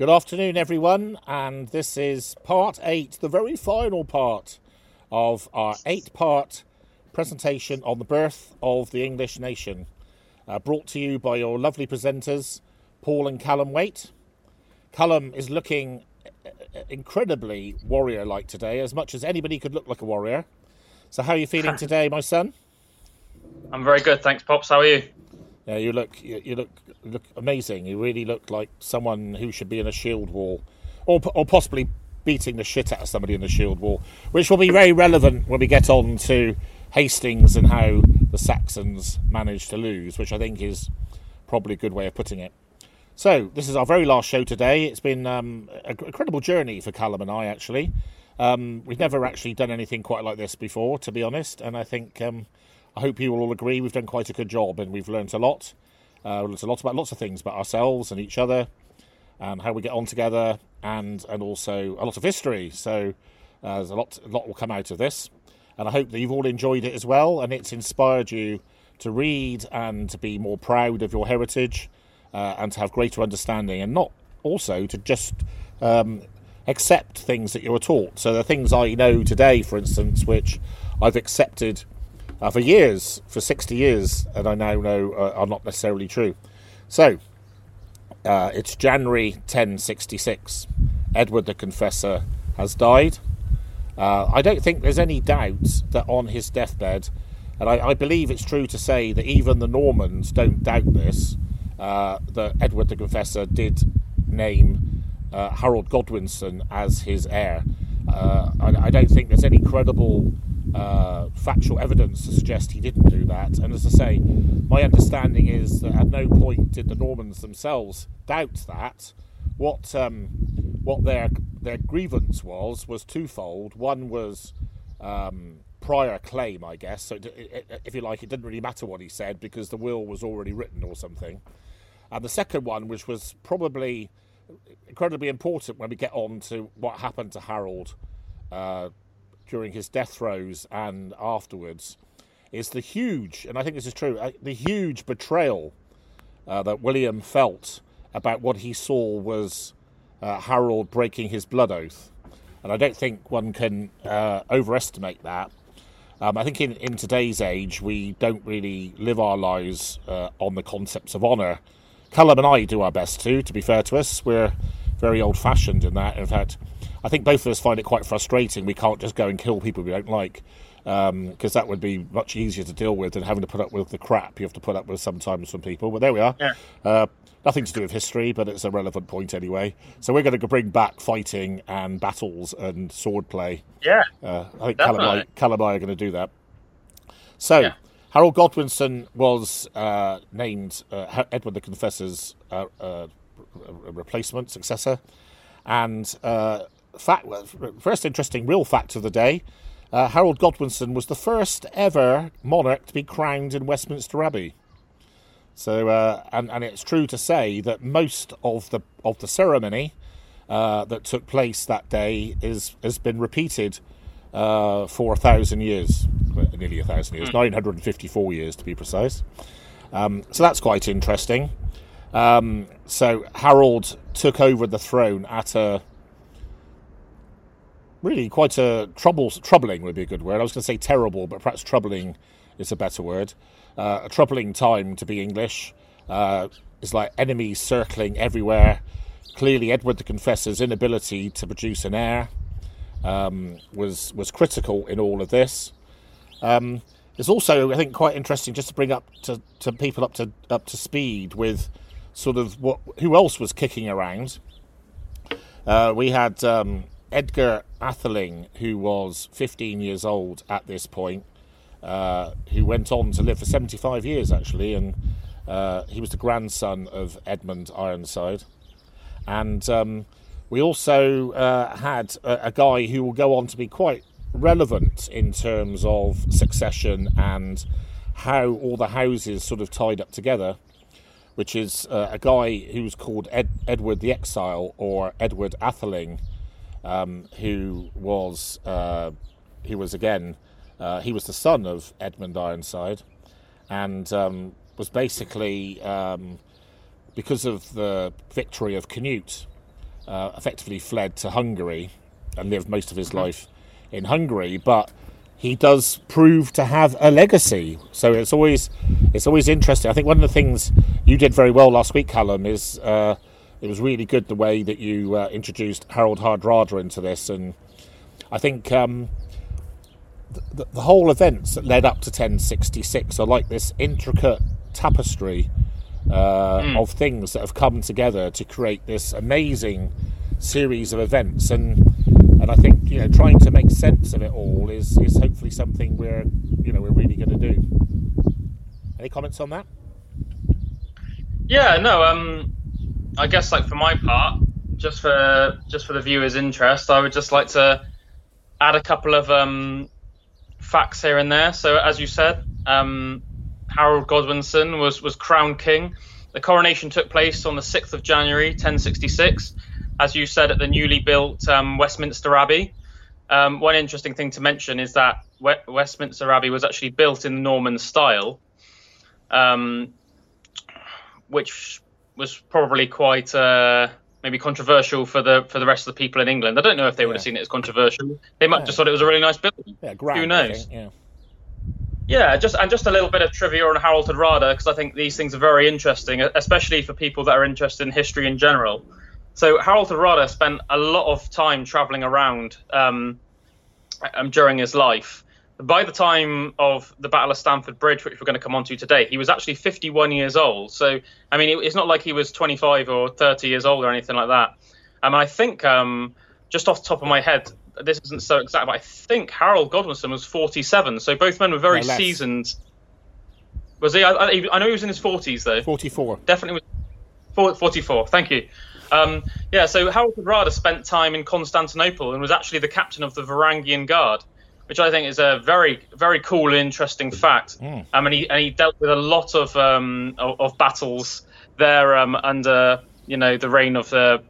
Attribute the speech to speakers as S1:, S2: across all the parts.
S1: Good afternoon, everyone, and this is part eight, the very final part of our eight part presentation on the birth of the English nation, uh, brought to you by your lovely presenters, Paul and Calum Waite. Calum is looking incredibly warrior like today, as much as anybody could look like a warrior. So, how are you feeling today, my son?
S2: I'm very good, thanks, Pops. How are you?
S1: Yeah, you look you, you look look amazing. You really look like someone who should be in a shield wall, or or possibly beating the shit out of somebody in the shield wall, which will be very relevant when we get on to Hastings and how the Saxons managed to lose, which I think is probably a good way of putting it. So this is our very last show today. It's been um, a incredible journey for Calum and I. Actually, um, we've never actually done anything quite like this before, to be honest, and I think. Um, I hope you will all agree we've done quite a good job and we've learned a lot. Uh, learned a lot about lots of things about ourselves and each other and how we get on together and and also a lot of history. So uh, there's a lot a lot will come out of this, and I hope that you've all enjoyed it as well and it's inspired you to read and to be more proud of your heritage uh, and to have greater understanding and not also to just um, accept things that you were taught. So the things I know today, for instance, which I've accepted uh, for years, for 60 years, and I now know uh, are not necessarily true. So, uh, it's January 1066. Edward the Confessor has died. Uh, I don't think there's any doubt that on his deathbed, and I, I, believe it's true to say that even the Normans don't doubt this, uh, that Edward the Confessor did name uh, Harold Godwinson as his heir. I, I don't think there's any credible uh, factual evidence to suggest he didn't do that. And as I say, my understanding is that at no point did the Normans themselves doubt that. What um, what their their grievance was was twofold. One was um, prior claim, I guess. So, it, it, if you like, it didn't really matter what he said because the will was already written or something. And the second one, which was probably incredibly important when we get on to what happened to Harold uh, during his death throes and afterwards is the huge, and I think this is true, uh, the huge betrayal uh, that William felt about what he saw was uh, Harold breaking his blood oath. And I don't think one can uh, overestimate that. Um, I think in, in today's age, we don't really live our lives uh, on the concepts of honour. Calum and I do our best to, to be fair to us. We're very old fashioned in that. In fact, I think both of us find it quite frustrating. We can't just go and kill people we don't like because um, that would be much easier to deal with than having to put up with the crap you have to put up with sometimes from people. But there we are. Yeah. Uh, nothing to do with history, but it's a relevant point anyway. So we're going to bring back fighting and battles and swordplay.
S2: Yeah.
S1: Uh, I think Calum and, I, Calum and I are going to do that. So. Yeah. Harold Godwinson was uh, named uh, Edward the Confessor's uh, uh, replacement, successor, and uh, fact, first interesting real fact of the day uh, Harold Godwinson was the first ever monarch to be crowned in Westminster Abbey. So, uh, and, and it's true to say that most of the of the ceremony uh, that took place that day is has been repeated uh, for a thousand years, nearly a thousand years, hmm. 954 years to be precise. Um, so that's quite interesting. Um, so Harold took over the throne at a really quite a troubling would be a good word. I was going to say terrible, but perhaps troubling is a better word. Uh, a troubling time to be English. Uh, it's like enemies circling everywhere. Clearly, Edward the Confessor's inability to produce an heir um, was was critical in all of this. Um, it's also, I think, quite interesting just to bring up to, to people up to up to speed with sort of what who else was kicking around. Uh, we had um, Edgar Atheling, who was 15 years old at this point, uh, who went on to live for 75 years actually, and uh, he was the grandson of Edmund Ironside. And um, we also uh, had a, a, guy who will go on to be quite relevant in terms of succession and how all the houses sort of tied up together, which is uh, a guy who's called Ed- Edward the Exile or Edward Atheling um, who was uh, he was again uh, he was the son of Edmund Ironside, and um, was basically um, because of the victory of Canute. uh, effectively fled to Hungary and lived most of his life in Hungary, but he does prove to have a legacy. So it's always it's always interesting. I think one of the things you did very well last week, Calum, is uh, it was really good the way that you uh, introduced Harold Hardrada into this, and I think um, the, the whole events that led up to 1066 are like this intricate tapestry uh, mm. of things that have come together to create this amazing series of events and and I think you know trying to make sense of it all is is hopefully something we're you know we're really going to do. Any comments on that?
S2: Yeah, no. Um, I guess like for my part, just for just for the viewers' interest, I would just like to add a couple of um, facts here and there. So as you said, um, Harold Godwinson was was crowned king. The coronation took place on the 6th of January 1066, as you said, at the newly built um, Westminster Abbey. Um, one interesting thing to mention is that Westminster Abbey was actually built in Norman style, um, which was probably quite uh, maybe controversial for the for the rest of the people in England. I don't know if they would have seen it as controversial. They might yeah. just thought it was a really nice building.
S1: Yeah, grand,
S2: Who knows?
S1: Think, yeah.
S2: Yeah, just and just a little bit of trivia on Harold Hardrada because I think these things are very interesting, especially for people that are interested in history in general. So Harold Hardrada spent a lot of time traveling around um, um, during his life. By the time of the Battle of Stamford Bridge, which we're going to come on to today, he was actually 51 years old. So, I mean, it's not like he was 25 or 30 years old or anything like that. Um, I think, um, just off the top of my head, this isn't so exact, but I think Harold Godwinson was 47. So both men were very no, seasoned. Was he? I, I, know he was in his 40s though.
S1: 44.
S2: Definitely was 44. Thank you. Um, yeah, so Harold Hardrada spent time in Constantinople and was actually the captain of the Varangian Guard, which I think is a very, very cool and interesting fact. Mm. Um, and, he, and he dealt with a lot of um, of, of, battles there um, under you know the reign of the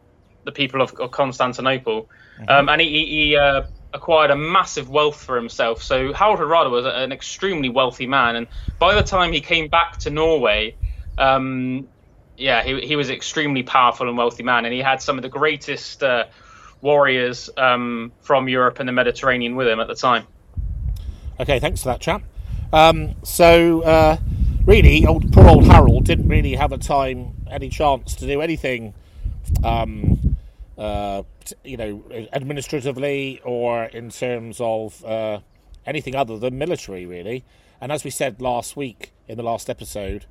S2: the people of, of Constantinople. Mm-hmm. Um, and he, he uh, acquired a massive wealth for himself. So Harald Hardrada was an extremely wealthy man, and by the time he came back to Norway, um, yeah, he, he was an extremely powerful and wealthy man, and he had some of the greatest uh, warriors um, from Europe and the Mediterranean with him at the time.
S1: Okay, thanks for that, chap. Um, so, uh, really, old, poor old Harold didn't really have a time, any chance to do anything um, uh, you know, administratively or in terms of uh, anything other than military, really. And as we said last week in the last episode,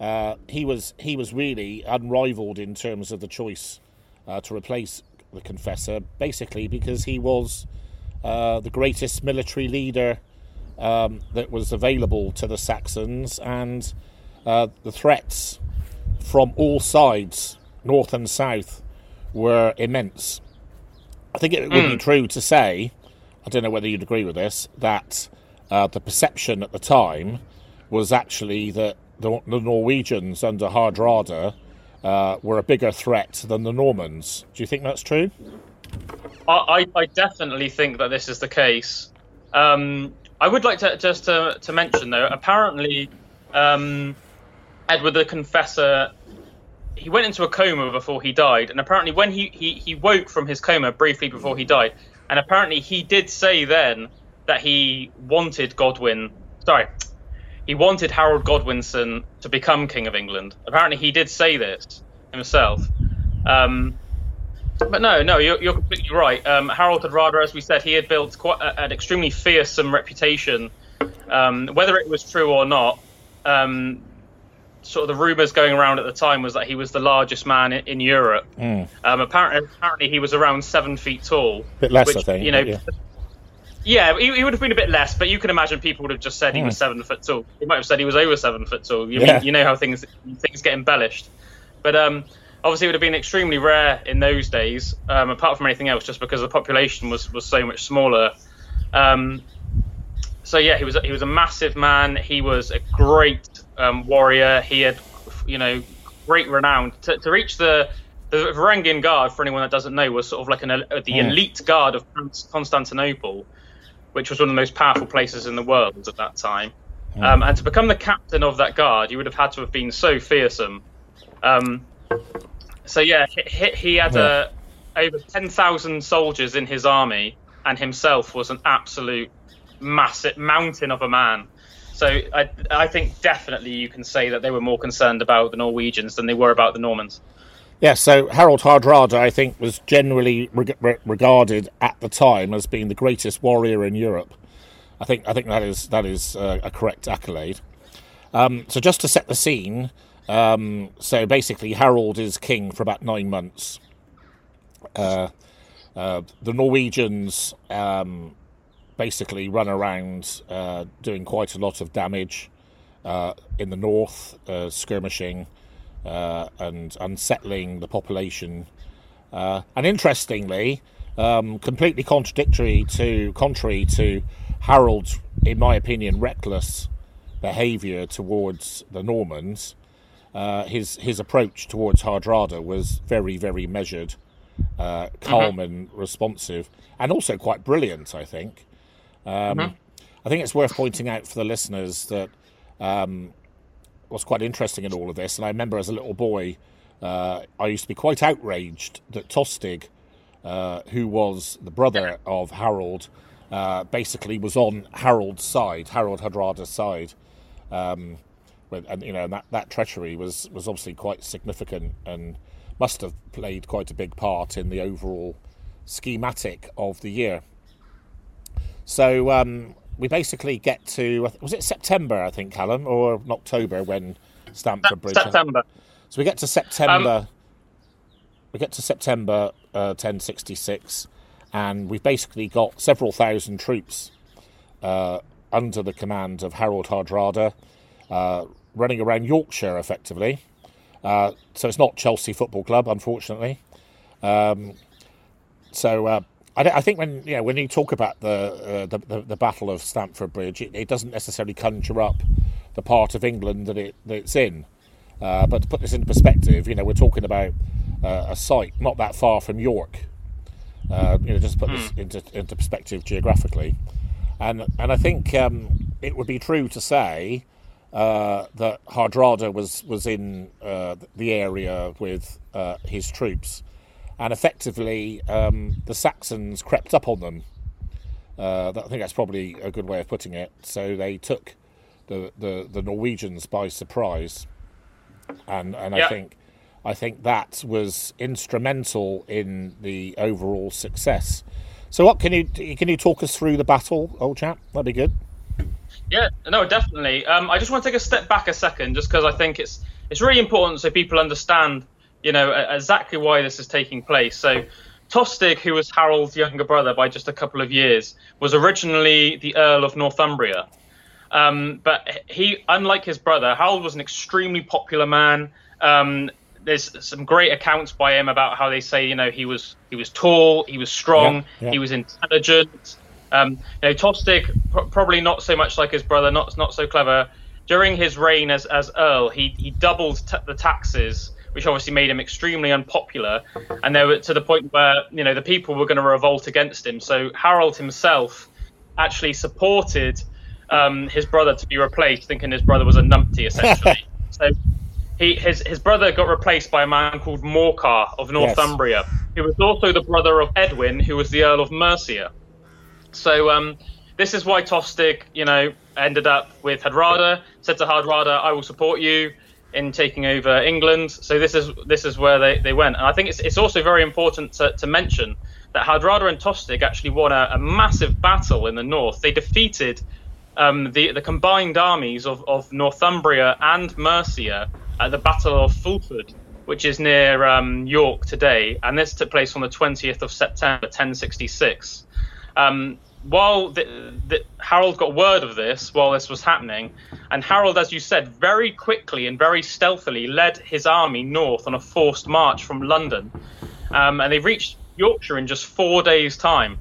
S1: uh, he was he was really unrivaled in terms of the choice uh, to replace the Confessor, basically because he was uh, the greatest military leader um, that was available to the Saxons, and uh, the threats from all sides, north and south, were immense. I think it would mm. be hmm. true to say, I don't know whether you'd agree with this, that uh, the perception at the time was actually that the, the Norwegians under Hardrada uh, were a bigger threat than the Normans. Do you think that's true?
S2: I, I definitely think that this is the case. Um, I would like to just to, to mention though, apparently um, Edward the Confessor he went into a coma before he died, and apparently when he, he, he woke from his coma briefly before he died, and apparently he did say then that he wanted Godwin, sorry, he wanted Harold Godwinson to become King of England. Apparently he did say this himself. Um, but no, no, you're, you're completely right. Um, Harold Hardrada, as we said, he had built quite a, an extremely fearsome reputation. Um, whether it was true or not, um, sort of the rumors going around at the time was that he was the largest man in, in Europe. Mm. Um, apparently, apparently, he was around seven feet tall.
S1: A bit less, which, I think.
S2: You know, yeah, yeah he, he, would have been a bit less, but you can imagine people would have just said he mm. was seven foot tall. He might have said he was over seven foot tall. You, yeah. mean, you know how things things get embellished, but um, obviously it would have been extremely rare in those days. Um, apart from anything else, just because the population was was so much smaller. Um, so yeah, he was he was a massive man. He was a great um, warrior. He had, you know, great renown to, to reach the the Varangian Guard. For anyone that doesn't know, was sort of like an, the mm. elite guard of Constantinople, which was one of the most powerful places in the world at that time. Um, and to become the captain of that guard, you would have had to have been so fearsome. Um, so yeah, he, he had yeah. a over 10,000 soldiers in his army, and himself was an absolute massive mountain of a man. So I, I think definitely you can say that they were more concerned about the Norwegians than they were about the Normans.
S1: Yeah, so Harold Hardrada, I think, was generally reg- regarded at the time as being the greatest warrior in Europe. I think I think that is that is uh, a correct accolade. Um, so just to set the scene, um, so basically Harold is king for about nine months. Uh, uh, the Norwegians um, basically run around uh, doing quite a lot of damage uh, in the north, uh, skirmishing uh, and unsettling the population. Uh, and interestingly, um, completely contradictory to contrary to Harold's, in my opinion, reckless behaviour towards the Normans. Uh, his his approach towards Hardrada was very very measured, uh, calm mm-hmm. and responsive, and also quite brilliant. I think. Um, mm-hmm. I think it's worth pointing out for the listeners that um, what's quite interesting in all of this, and I remember as a little boy, uh, I used to be quite outraged that Tostig, uh, who was the brother of Harold, uh, basically was on Harold's side, Harold Hardrada's side. Um, and you know that, that treachery was, was obviously quite significant and must have played quite a big part in the overall schematic of the year. So um, we basically get to was it September I think Calum or October when Stamford Bridge
S2: September.
S1: So we get to September. Um, we get to September uh, 1066, and we've basically got several thousand troops uh, under the command of Harold Hardrada, uh, running around Yorkshire effectively. Uh, so it's not Chelsea Football Club, unfortunately. Um, so uh, I, I, think when you know, when you talk about the, uh, the, the, the Battle of Stamford Bridge, it, it, doesn't necessarily conjure up the part of England that, it, that it's in. Uh, but to put this into perspective, you know, we're talking about uh, a site not that far from York. Uh, you know, just put this hmm. into, into perspective geographically, and and I think um, it would be true to say uh, that Hardrada was was in uh, the area with his troops and effectively um, the Saxons crept up on them. Uh, I think that's probably a good way of putting it. So they took the, the, the Norwegians by surprise, and and I think I think that was instrumental in the overall success. So, what can you can you talk us through the battle, old chap? That'd be good.
S2: Yeah, no, definitely. Um, I just want to take a step back a second, just because I think it's it's really important so people understand you know, exactly why this is taking place. So, Tostig, who was Harold's younger brother by just a couple of years, was originally the Earl of Northumbria. Um, but he, unlike his brother, Harold was an extremely popular man. Um, there's some great accounts by him about how they say, you know, he was he was tall, he was strong, yeah, yeah. he was intelligent. Um, you know, Tostig pr- probably not so much like his brother, not not so clever. During his reign as as Earl, he he doubled t- the taxes which obviously made him extremely unpopular. And they were to the point where you know the people were going to revolt against him. So Harold himself actually supported um, his brother to be replaced, thinking his brother was a numpty essentially. so he his his brother got replaced by a man called Morcar of Northumbria, yes. who was also the brother of Edwin, who was the Earl of Mercia. So um, this is why Tostig, you know, ended up with Hardrada. Said to Hardrada, "I will support you." In taking over England. So this is this is where they, they went. And I think it's it's also very important to, to mention that Hardrada and Tostig actually won a, a massive battle in the north. They defeated um, the the combined armies of, of Northumbria and Mercia at the Battle of Fulford, which is near um, York today. And this took place on the 20th of September 1066. Um, while the, the, Harold got word of this while this was happening, and Harold, as you said, very quickly and very stealthily led his army north on a forced march from London, um, and they reached Yorkshire in just four days' time,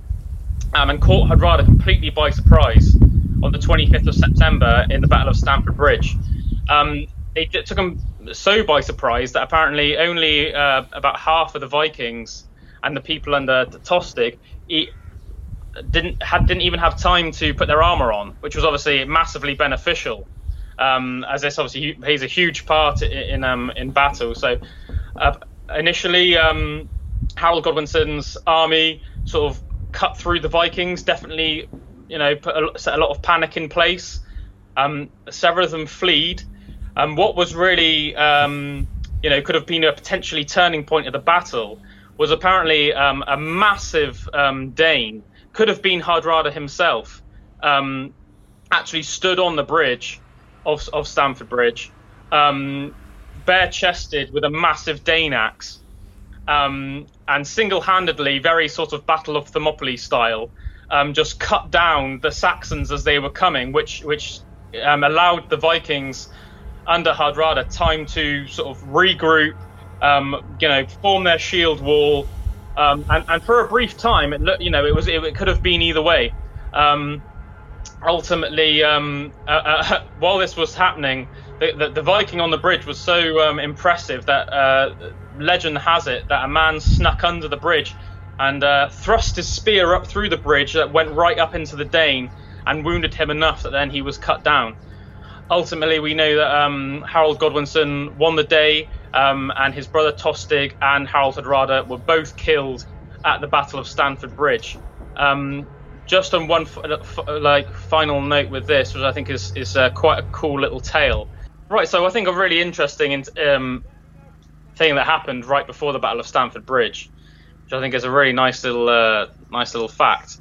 S2: um, and caught Hardrada completely by surprise on the 25th of September in the Battle of Stamford Bridge. Um, it took them so by surprise that apparently only uh, about half of the Vikings and the people under Tostig didn't had didn't even have time to put their armor on, which was obviously massively beneficial, um, as this obviously plays a huge part in in, um, in battle. So uh, initially, um, Harold Godwinson's army sort of cut through the Vikings. Definitely, you know, put a, set a lot of panic in place. Um, several of them fled. Um, what was really, um, you know, could have been a potentially turning point of the battle was apparently a massive Dane, could have been Hardrada himself, um, actually stood on the bridge of, of Stamford Bridge, um, bare chested with a massive Dane axe, um, and single handedly, very sort of Battle of Thermopylae style, um, just cut down the Saxons as they were coming, which, which allowed the Vikings under Hardrada time to sort of regroup um, you know, form their shield wall, um, and, and, for a brief time, it looked, you know, it was it, it could have been either way. Um, ultimately, um, uh, uh, while this was happening, the, the, the, Viking on the bridge was so um, impressive that uh, legend has it that a man snuck under the bridge and uh, thrust his spear up through the bridge that went right up into the Dane and wounded him enough that then he was cut down. Ultimately, we know that um, Harold Godwinson won the day um, and his brother Tostig and Harold Hardrada were both killed at the Battle of Stamford Bridge. Um, just on one like final note with this, which I think is is uh, quite a cool little tale. Right, so I think a really interesting um, thing that happened right before the Battle of Stamford Bridge, which I think is a really nice little uh, nice little fact,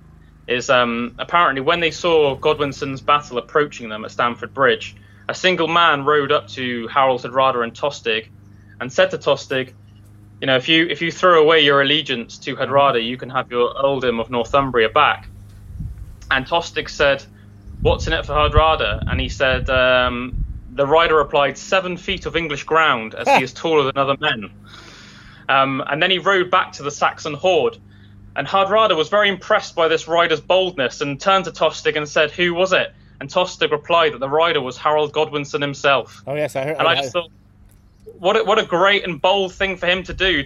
S2: is um, apparently when they saw Godwinson's battle approaching them at Stamford Bridge, a single man rode up to Harold Hardrada and Tostig and said to Tostig, you know, if you if you throw away your allegiance to Hardrada, you can have your earldom of Northumbria back. And Tostig said, "What's in it for Hardrada?" And he said, um, the rider replied, seven feet of English ground, as he is taller than other men." Um, and then he rode back to the Saxon horde. And Hardrada was very impressed by this rider's boldness and turned to Tostig and said, "Who was it?" And Tostig replied that the rider was Harold Godwinson himself.
S1: Oh yes, I heard.
S2: And I, I just thought what a, what a great and bold thing for him to do,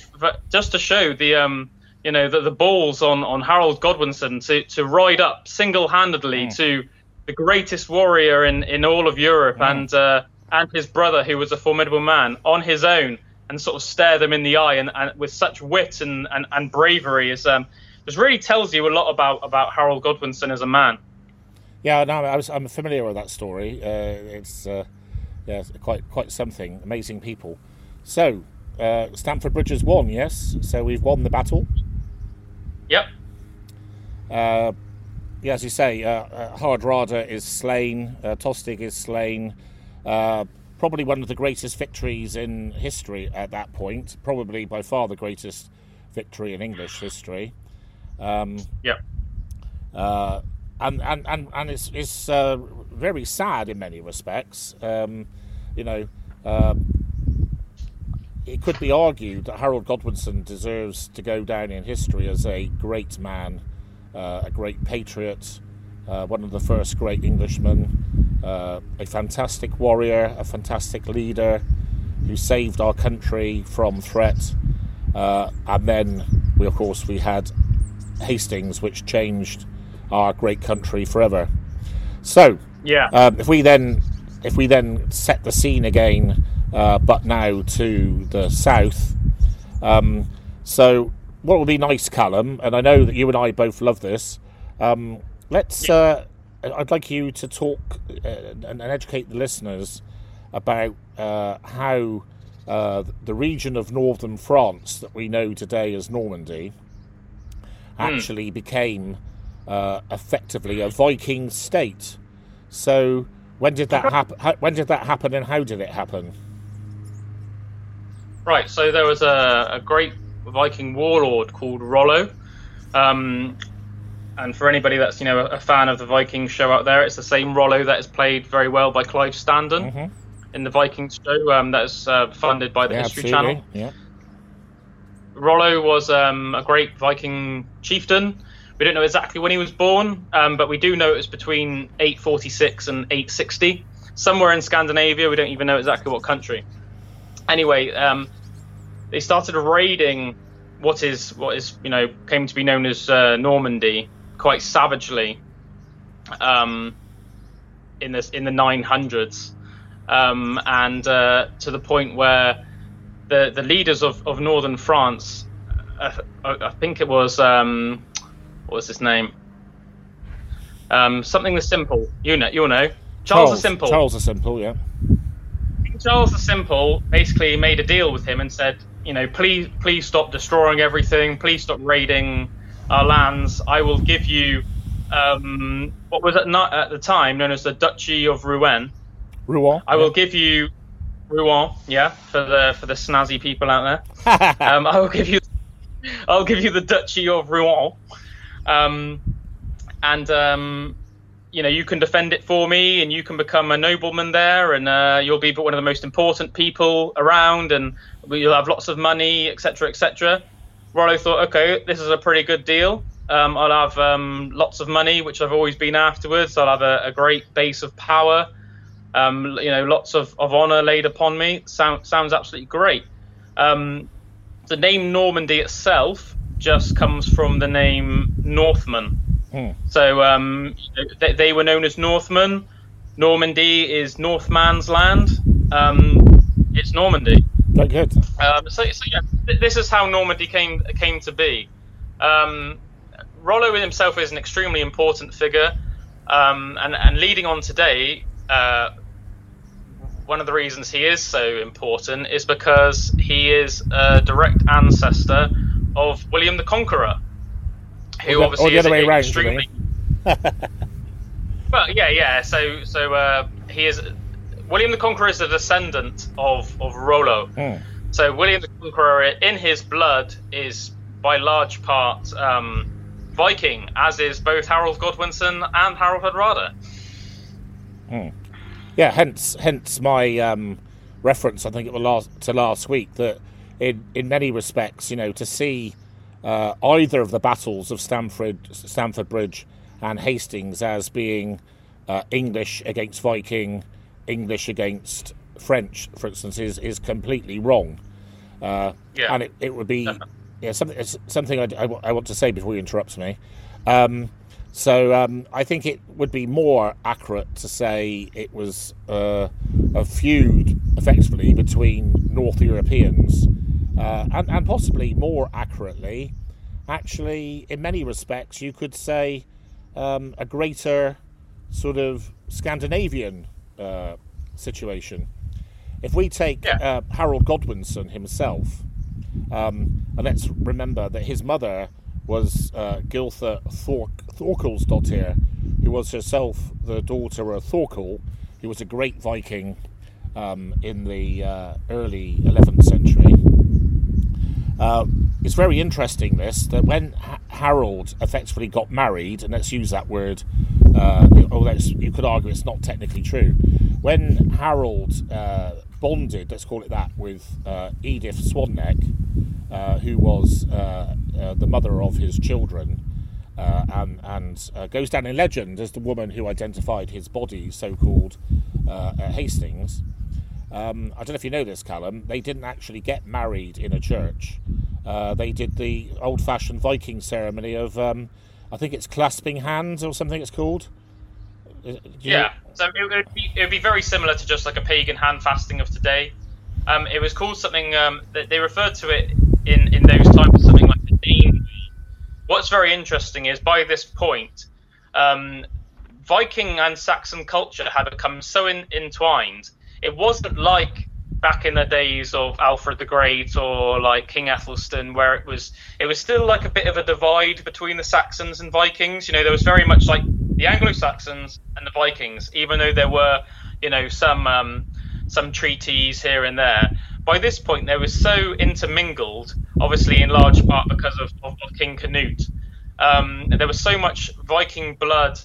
S2: just to show the um you know the, the balls on on Harold Godwinson to to ride up single handedly mm. to the greatest warrior in in all of Europe mm. and uh, and his brother who was a formidable man on his own and sort of stare them in the eye and, and with such wit and, and, and bravery is um just really tells you a lot about about Harold Godwinson as a man.
S1: Yeah, no, I was I'm familiar with that story. Uh, it's uh, yeah, quite quite something. Amazing people. So, uh, Stamford Bridge has won. Yes, so we've won the battle.
S2: Yep.
S1: Uh, yeah, as you say, uh, uh Hardrada is slain. Uh, Tostig is slain. Uh, probably one of the greatest victories in history at that point. Probably by far the greatest victory in English history.
S2: Um, yep.
S1: And and and and it's it's uh, very sad in many respects. Um, you know, uh, it could be argued that Harold Godwinson deserves to go down in history as a great man, uh, a great patriot, uh, one of the first great Englishmen, uh, a fantastic warrior, a fantastic leader who saved our country from threat. Uh, and then, we of course, we had Hastings, which changed our great country forever. So,
S2: yeah,
S1: um, if we then if we then set the scene again, uh, but now to the south. Um, so, what would be nice, Calum, and I know that you and I both love this. Um, let's. Uh, I'd like you to talk uh, and, educate the listeners about uh, how uh, the region of northern France that we know today as Normandy hmm. actually mm. became uh, effectively a Viking state. So when did that happen? When did that happen, and how did it happen?
S2: Right. So there was a, a great Viking warlord called Rollo. Um, and for anybody that's you know a, fan of the Viking show out there, it's the same Rollo that is played very well by Clive Standen mm-hmm. in the Vikings show um, that is uh, funded by the
S1: yeah,
S2: History
S1: absolutely.
S2: Channel.
S1: Yeah.
S2: Rollo was um, a great Viking chieftain we don't know exactly when he was born, um, but we do know it was between 846 and 860, somewhere in Scandinavia. We don't even know exactly what country. Anyway, um, they started raiding what is what is you know came to be known as uh, Normandy quite savagely um, in this in the 900s, um, and uh, to the point where the the leaders of, of northern France I, I think it was um, what was his name? Um, something the Simple. You know, you'll know. Charles, the Simple.
S1: Charles the Simple, yeah.
S2: Charles the Simple basically made a deal with him and said, you know, please, please stop destroying everything. Please stop raiding our lands. I will give you um, what was at, not, at the time known as the Duchy of Rouen.
S1: Rouen.
S2: I will give you Rouen, yeah, for the for the snazzy people out there. um, I will give you, I'll give you the Duchy of Rouen, um, and um, you know you can defend it for me, and you can become a nobleman there, and uh, you'll be one of the most important people around, and you'll have lots of money, etc., etc. Rollo thought, okay, this is a pretty good deal. Um, I'll have um, lots of money, which I've always been afterwards. I'll have a, a great base of power. Um, you know, lots of, of honor laid upon me. Sound, sounds absolutely great. Um, the name Normandy itself just comes from the name Northman.
S1: Hmm.
S2: So um, they, they, were known as Northmen. Normandy is Northman's land. Um, it's Normandy.
S1: Very good.
S2: Um, so, so, yeah, th- this is how Normandy came came to be. Um, Rollo himself is an extremely important figure, um, and and leading on today, uh, one of the reasons he is so important is because he is a direct ancestor of William the Conqueror, who
S1: or
S2: obviously
S1: or
S2: is
S1: way
S2: extremely. well, yeah, yeah. So so uh, he is William the Conqueror is a descendant of, of Rollo.
S1: Hmm.
S2: So William the Conqueror, in his blood, is by large part um, Viking, as is both Harold Godwinson and Harold Hardrada.
S1: Hmm. Yeah, hence hence my um, reference. I think it was last to last week that in in many respects, you know, to see uh, either of the battles of Stamford Stamford Bridge and Hastings as being uh, English against Viking English against French, for instance, is, is completely wrong. Uh,
S2: Yeah.
S1: And it, it would be yeah something something I, I, I want to say before you interrupt me. Um, so um, I think it would be more accurate to say it was uh, a feud, effectively, between North Europeans, uh, and, and possibly more accurately, actually, in many respects, you could say um, a greater sort of Scandinavian uh, situation. If we take
S2: Yeah.
S1: uh, Harold Godwinson himself, um, and let's remember that his mother was uh, Giltha Thor- Thorkelsdottir, who was herself the daughter of Thorkel, who was a great Viking um, in the uh, early 11th century. Uh, it's very interesting this that when ha- Harold effectively got married, and let's use that word, uh, although it's, you could argue it's not technically true. When Harold uh, bonded, let's call it that, with uh, Edith Swanneck, uh, who was uh, the mother of his children, and, and goes down in legend as the woman who identified his body, so called, Hastings. Um, I don't know if you know this, Calum. They didn't actually get married in a church. Uh, they did the old-fashioned Viking ceremony of, um, I think it's clasping hands or something. It's called. Uh, you know-
S2: Yeah, so it would be it would be very similar to just like a pagan hand fasting of today. Um, it was called something um, that they referred to it in in those times as something like the Dane. What's very interesting is by this point, um, Viking and Saxon culture had become so in, entwined. It wasn't like back in the days of Alfred the Great or like King Athelstan, where it was it was still like a bit of a divide between the Saxons and Vikings. You know, there was very much like the Anglo-Saxons and the Vikings, even though there were you know some um, some treaties here and there. By this point, they were so intermingled, obviously in large part because of, of, of King Canute. Um, there was so much Viking blood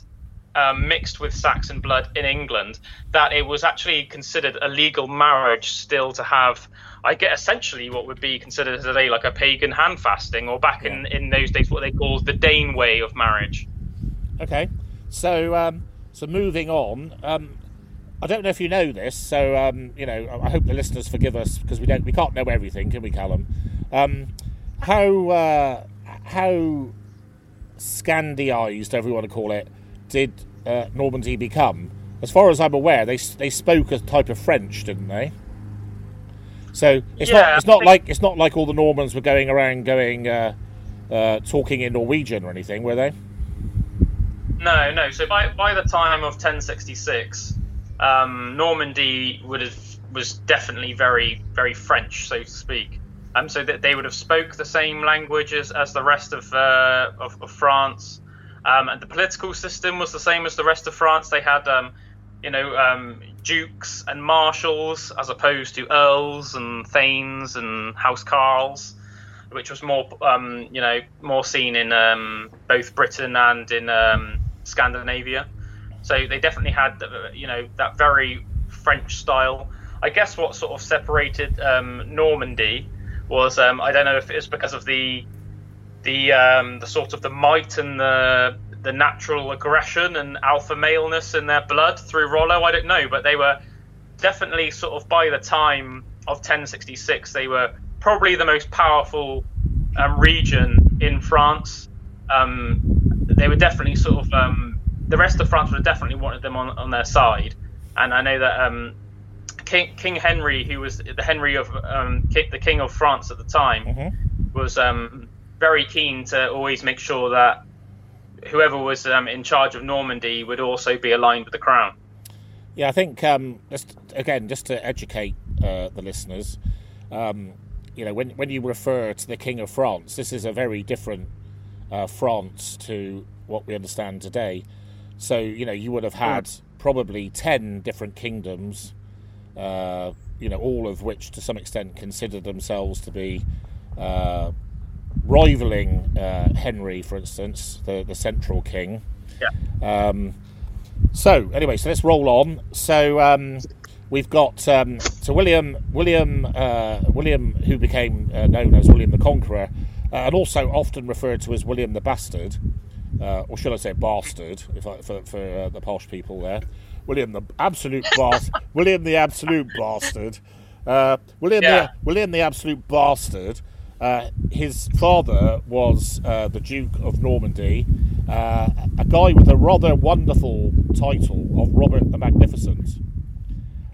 S2: um, mixed with Saxon blood in England that it was actually considered a legal marriage still to have. I get essentially what would be considered today like a pagan hand fasting, or back in, in those days what they called the Dane way of marriage.
S1: Okay, so um, so moving on. Um, I don't know if you know this, so um, you know I hope the listeners forgive us because we don't we can't know everything, can we, Calum? Um, how uh, how Scandized, want to call it, did uh, Normandy become? As far as I'm aware, they they spoke a type of French, didn't they? So it's
S2: Yeah,
S1: not it's not like it's not like all the Normans were going around going uh, uh, talking in Norwegian or anything, were they?
S2: No, no. So by by the time of 1066, um, Normandy would have was definitely very very French, so to speak. Um, so that they would have spoke the same languages as, as the rest of, uh, of of France, um, and the political system was the same as the rest of France. They had, um, you know, um, dukes and marshals as opposed to earls and thanes and housecarls which was more, um, you know, more seen in um, both Britain and in um, Scandinavia. So they definitely had, uh, you know, that very French style. I guess what sort of separated Normandy was, I don't know if it was because of the the um, the sort of the might and the the natural aggression and alpha maleness in their blood through Rollo. I don't know, but they were definitely sort of by the time of 1066, they were probably the most powerful um, region in France. Um, they were definitely sort of um, the rest of France would have definitely wanted them on, on their side, and I know that um, King, King Henry, who was the Henry of um, the King of France at the time,
S1: Mhm.
S2: was um, very keen to always make sure that whoever was um, in charge of Normandy would also be aligned with the crown.
S1: Yeah, I think um, just again, just to educate uh, the listeners, um, you know, when when you refer to the King of France, this is a very different uh, France to what we understand today. So you know, you would have had probably ten different kingdoms, uh, you know, all of which to some extent considered themselves to be uh, rivaling uh, Henry, for instance, the the central king.
S2: Yeah.
S1: Um, so anyway, so let's roll on. So um, we've got um, so William William uh, William, who became uh, known as William the Conqueror, uh, and also often referred to as William the Bastard, uh, or should I say bastard, if I, for for uh, the posh people there. William the absolute bastard. William the absolute bastard. Uh, William
S2: Yeah.
S1: the William the absolute bastard. Uh, his father was uh, the Duke of Normandy, uh, a guy with a rather wonderful title of Robert the Magnificent.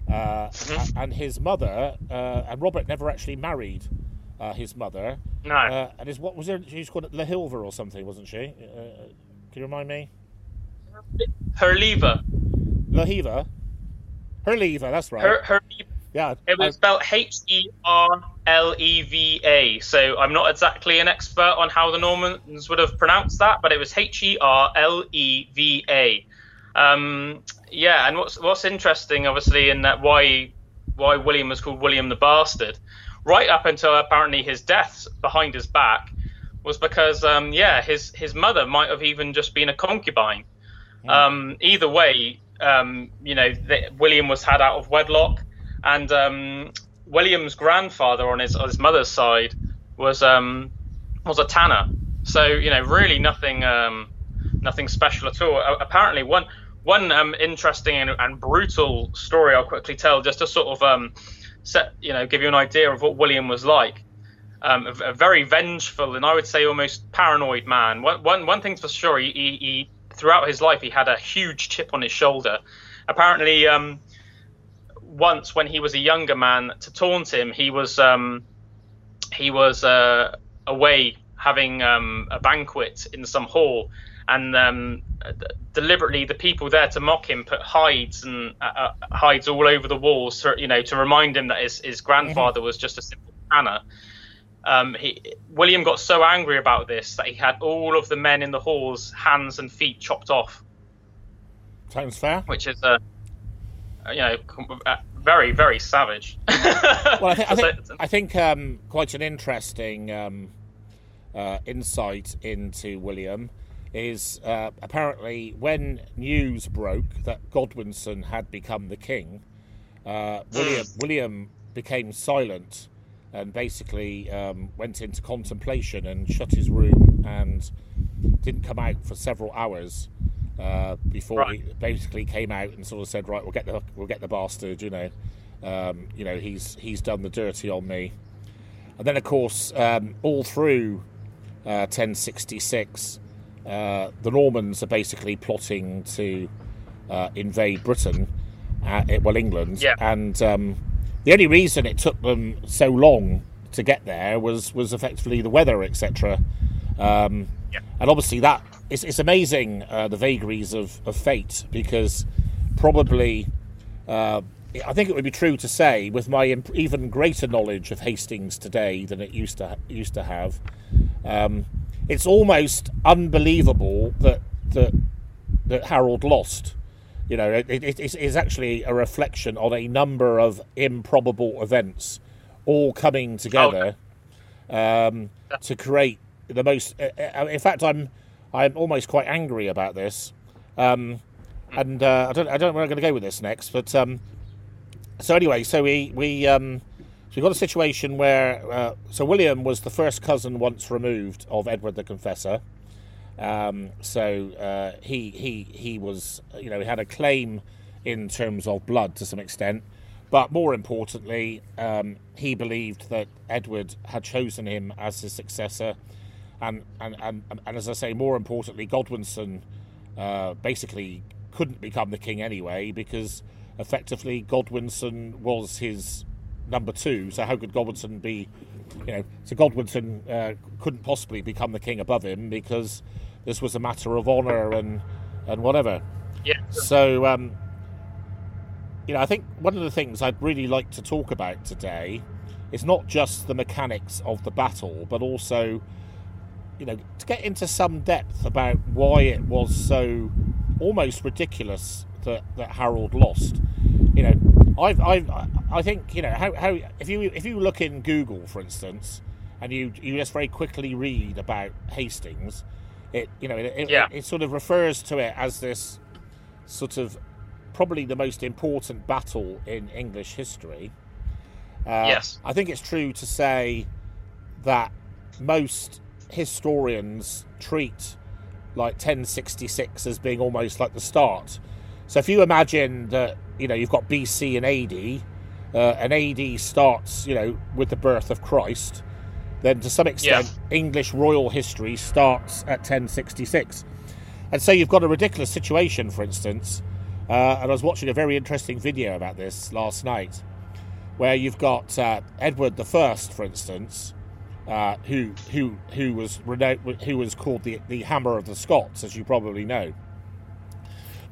S1: Uh,
S2: Mhm.
S1: and his mother, uh, and Robert never actually married uh, his mother.
S2: No.
S1: Uh, and his what was her? She was called La Hilver or something, wasn't she? Uh, can you remind me?
S2: her lever.
S1: La Hiva. Her lever, that's right.
S2: Her, her
S1: yeah.
S2: It was spelled H E R L E V A. So I'm not exactly an expert on how the Normans would have pronounced that, but it was H E R L E V A. Um, yeah, and what's what's interesting, obviously, in that why why William was called William the Bastard, right up until apparently his death behind his back, was because um, yeah, his his mother might have even just been a concubine. Um, either way, um, you know, the, William was had out of wedlock, and um, William's grandfather on his on his mother's side was um, was a tanner. So you know, really nothing um, nothing special at all. Uh, apparently, one one um, interesting and, and brutal story I'll quickly tell, just to sort of um, set you know give you an idea of what William was like. Um, a, a very vengeful and I would say almost paranoid man. One one, one thing's for sure, he, he, he throughout his life he had a huge chip on his shoulder. Apparently, um, once when he was a younger man, to taunt him, he was um, he was uh, away having um, a banquet in some hall, and um, deliberately the people there to mock him put hides and uh, uh, hides all over the walls, to, you know, to remind him that his, his grandfather was just a simple tanner. Um, he, William got so angry about this that he had all of the men in the halls hands and feet chopped off,
S1: Sounds fair.
S2: which is a uh, you know uh, very very savage.
S1: Well, I think I think, I think um, quite an interesting um, uh, insight into William is uh, apparently when news broke that Godwinson had become the king, uh, William William became silent and basically um, went into contemplation and shut his room and didn't come out for several hours uh, before
S2: Right.
S1: he basically came out and sort of said, "Right, we'll get the we'll get the bastard," you know. Um, you know, he's he's done the dirty on me. And then, of course, um, all through uh, 1066, uh, the Normans are basically plotting to uh, invade Britain, uh, eh, well, England.
S2: Yeah.
S1: And um, the only reason it took them so long to get there was was effectively the weather, etc. Um,
S2: Yeah.
S1: And obviously that it's, it's amazing uh, the vagaries of, of fate because probably uh, I think it would be true to say with my imp- even greater knowledge of Hastings today than it used to used to have, um, it's almost unbelievable that that that Harold lost. You know, it, it, it's, it's actually a reflection on a number of improbable events all coming together um, to create the most. Uh, uh, in fact, I'm I'm almost quite angry about this, um, and uh, I don't I don't know where I'm going to go with this next. But um, so anyway, so we we um, so we got a situation where uh, so William was the first cousin once removed of Edward the Confessor. Um, so uh, he he he was you know he had a claim in terms of blood to some extent, but more importantly, um, he believed that Edward had chosen him as his successor, and and and, and as I say, more importantly, Godwinson uh, basically couldn't become the king anyway because effectively Godwinson was his number two. So how could Godwinson be? You know, so Godwinson uh, couldn't possibly become the king above him because this was a matter of honour and and whatever.
S2: Yeah.
S1: So, um, you know, I think one of the things I'd really like to talk about today is not just the mechanics of the battle, but also, you know, to get into some depth about why it was so almost ridiculous that, that Harold lost. You know, I've, I've, I think, you know, how, how if you if you look in Google, for instance, and you you just very quickly read about Hastings, it you know it, it, it sort of refers to it as this sort of probably the most important battle in English history. Uh,
S2: Yes.
S1: I think it's true to say that most historians treat like 1066 as being almost like the start. So if you imagine that you know you've got BC and AD, uh, and AD starts you know with the birth of Christ, then to some extent English royal history starts at 1066. And so you've got a ridiculous situation, for instance. Uh, and I was watching a very interesting video about this last night, where you've got uh, Edward the First, for instance, uh, who who who was who was called the the Hammer of the Scots, as you probably know.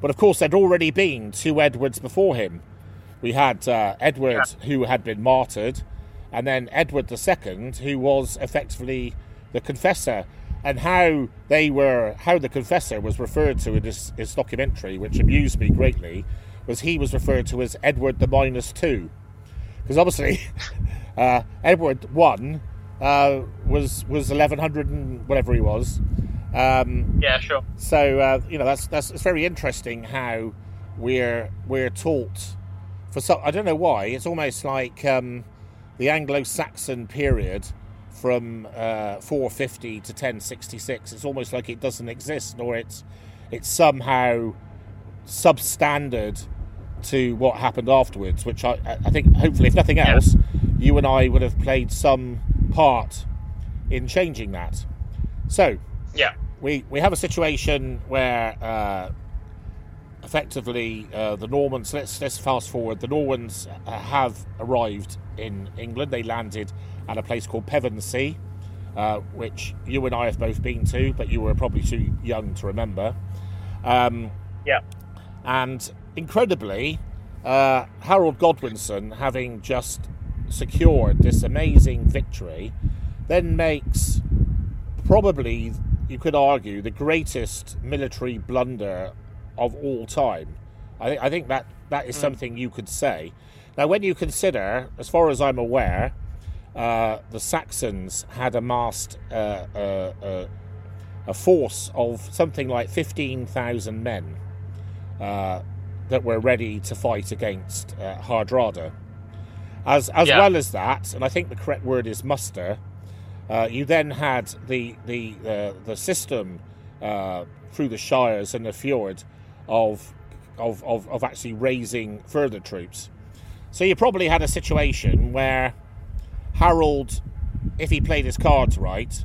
S1: But of course, there'd already been two Edwards before him. We had uh, Edward, who had been martyred, and then Edward II, who was effectively the confessor. And how they were, how the confessor was referred to in this, this documentary, which amused me greatly, was he was referred to as Edward the minus two, because obviously uh, Edward one uh, was was eleven hundred and whatever he was. Um,
S2: Yeah, sure.
S1: so uh, you know that's that's it's very interesting how we're we're taught for some I don't know why it's almost like um, the Anglo-Saxon period from uh, 450 to 1066. It's almost like it doesn't exist, or it's it's somehow substandard to what happened afterwards. Which I I think hopefully, if nothing else, you and I would have played some part in changing that. So
S2: Yeah.
S1: we we have a situation where uh, effectively uh, the Normans. Let's let's fast forward. The Normans uh, have arrived in England. They landed at a place called Pevensey, uh, which you and I have both been to, but you were probably too young to remember. Um,
S2: Yeah.
S1: and incredibly, uh, Harold Godwinson, having just secured this amazing victory, then makes probably, you could argue, the greatest military blunder of all time. I, thi- I think that that is something you could say. Now, when you consider, as far as I'm aware, uh, the Saxons had amassed uh, uh, uh, a force of something like 15,000 men uh, that were ready to fight against uh, Hardrada. As, as
S2: Yeah.
S1: well as that, and I think the correct word is muster, uh, you then had the the uh, the system uh, through the shires and the fyrd of, of of of actually raising further troops. So you probably had a situation where Harold, if he played his cards right,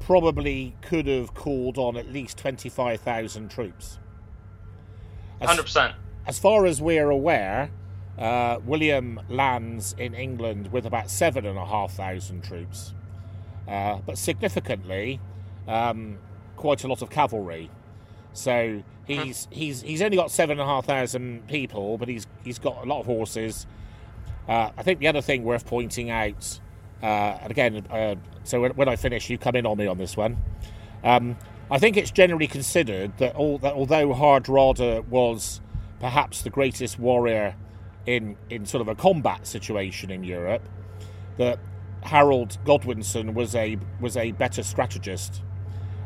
S1: probably could have called on at least twenty five thousand troops.
S2: Hundred percent.
S1: as far as we're aware, uh, William lands in England with about seven and a half thousand troops, uh, but significantly, um, quite a lot of cavalry. So he's he's he's only got seven and a half thousand people, but he's he's got a lot of horses. Uh, I think the other thing worth pointing out, uh, and again, uh, so when, when, I finish, you come in on me on this one. Um, I think it's generally considered that, all, that although Hardrada was perhaps the greatest warrior in in sort of a combat situation in Europe, that Harold Godwinson was a was a better strategist.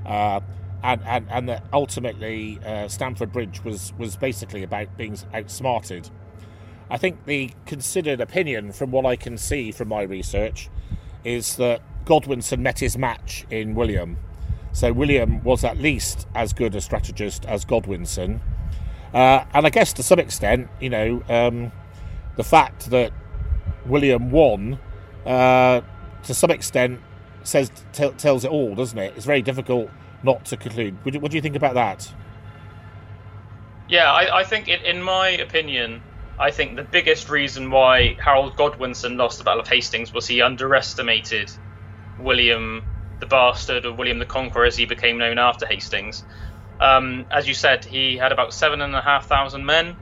S1: Uh, and, and, and that ultimately uh, Stamford Bridge was, was basically about being outsmarted. I think the considered opinion, from what I can see from my research, is that Godwinson met his match in William. So William was at least as good a strategist as Godwinson. Uh, and I guess to some extent, you know, um, the fact that William won, uh, to some extent, says t- tells it all, doesn't it? It's very difficult not to conclude. What do, what do you think about that?
S2: Yeah, I, I think, it, in my opinion, I think the biggest reason why Harold Godwinson lost the Battle of Hastings was he underestimated William the Bastard or William the Conqueror as he became known after Hastings. Um, as you said, he had about seven and a half thousand men.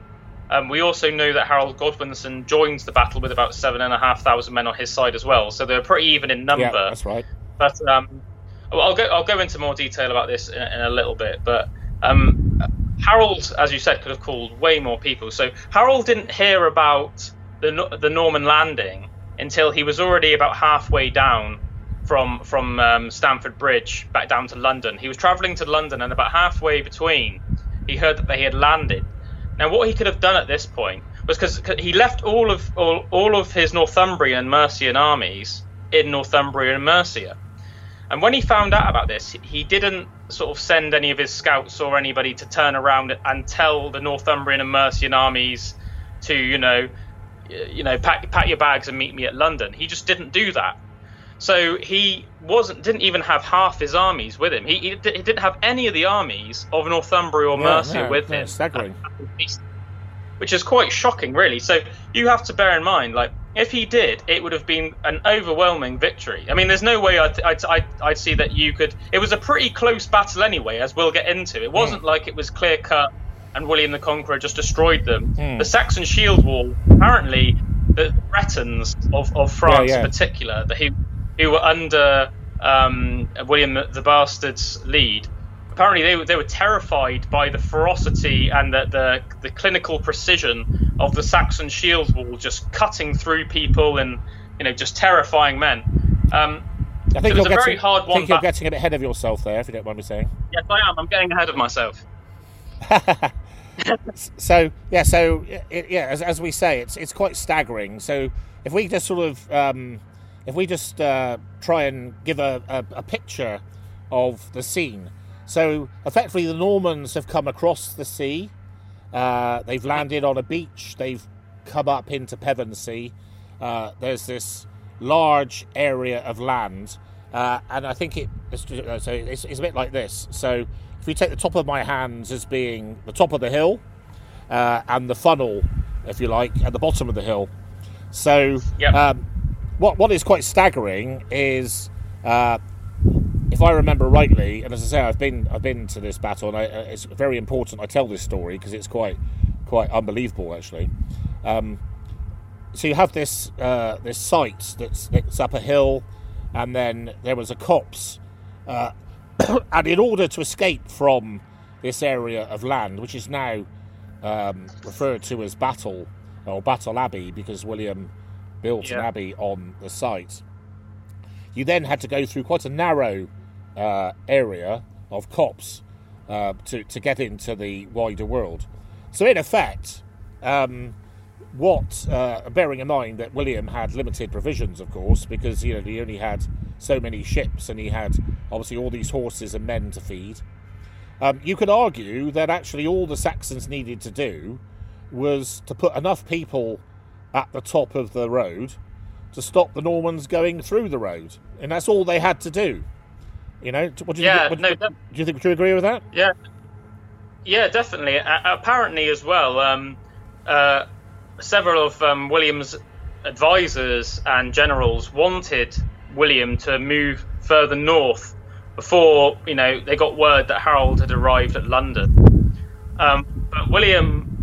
S2: Um, we also know that Harold Godwinson joins the battle with about seven and a half thousand men on his side as well, so they're pretty even in number.
S1: Yeah, that's right.
S2: But um, well, I'll go. I'll go into more detail about this in, in a little bit. But um, Harold, as you said, could have called way more people. So Harold didn't hear about the the Norman landing until he was already about halfway down from from um, Stamford Bridge back down to London. He was travelling to London, and about halfway between, he heard that they had landed. Now, what he could have done at this point was because he left all of all, all of his Northumbrian and Mercian armies in Northumbria and Mercia. And when he found out about this, he didn't sort of send any of his scouts or anybody to turn around and tell the Northumbrian and Mercian armies to, you know, you know, pack, pack your bags and meet me at London. He just didn't do that. So he wasn't didn't even have half his armies with him. He, he, he didn't have any of the armies of Northumbria or Mercia no, with him.
S1: Staggering.
S2: Which is quite shocking, really. So you have to bear in mind, like if he did, it would have been an overwhelming victory. I mean, there's no way I'd, I'd, I'd, I'd see that you could. It was a pretty close battle anyway, as we'll get into. It wasn't mm. like it was clear cut and William the Conqueror just destroyed them. Mm. The Saxon shield wall, apparently, the Bretons of, of France yeah, yeah. in particular, the, who, who were under um, William the Bastard's lead, apparently they were, they were terrified by the ferocity and the, the, the clinical precision of the Saxon shield wall just cutting through people and you know just terrifying men. Um,
S1: I think, you're getting, I think you're getting a bit ahead of yourself there, if you don't mind me saying.
S2: Yes, I am. I'm getting ahead of myself.
S1: so yeah, so it, yeah, as, as, we say, it's it's quite staggering. So if we just sort of um, if we just uh, try and give a, a, a picture of the scene, so effectively, the Normans have come across the sea. Uh, they've landed on a beach. They've come up into Pevensey. Uh, there's this large area of land, uh, and I think it, it's, so it's, it's, a bit like this. So if we take the top of my hands as being the top of the hill, uh, and the funnel, if you like, at the bottom of the hill. So yep. um, what what is quite staggering is uh, if I remember rightly, and as I say, I've been I've been to this battle, and I, uh, it's very important I tell this story because it's quite quite unbelievable actually. Um, so you have this uh, this site that's, up a hill, and then there was a copse, uh, and in order to escape from this area of land, which is now um, referred to as Battle or Battle Abbey because William built yeah. an abbey on the site. You then had to go through quite a narrow uh, area of copse uh, to, to get into the wider world. So, in effect, um, what, uh, bearing in mind that William had limited provisions, of course, because you know he only had so many ships and he had obviously all these horses and men to feed. Um, you could argue that actually all the Saxons needed to do was to put enough people at the top of the road to stop the Normans going through the road, and that's all they had to do. You know, what do you
S2: yeah,
S1: think,
S2: no,
S1: do you think? Do you agree with that?
S2: Yeah, yeah, definitely. Apparently, as well, um, uh, several of um, William's advisors and generals wanted William to move further north before you know they got word that Harold had arrived at London. Um, but William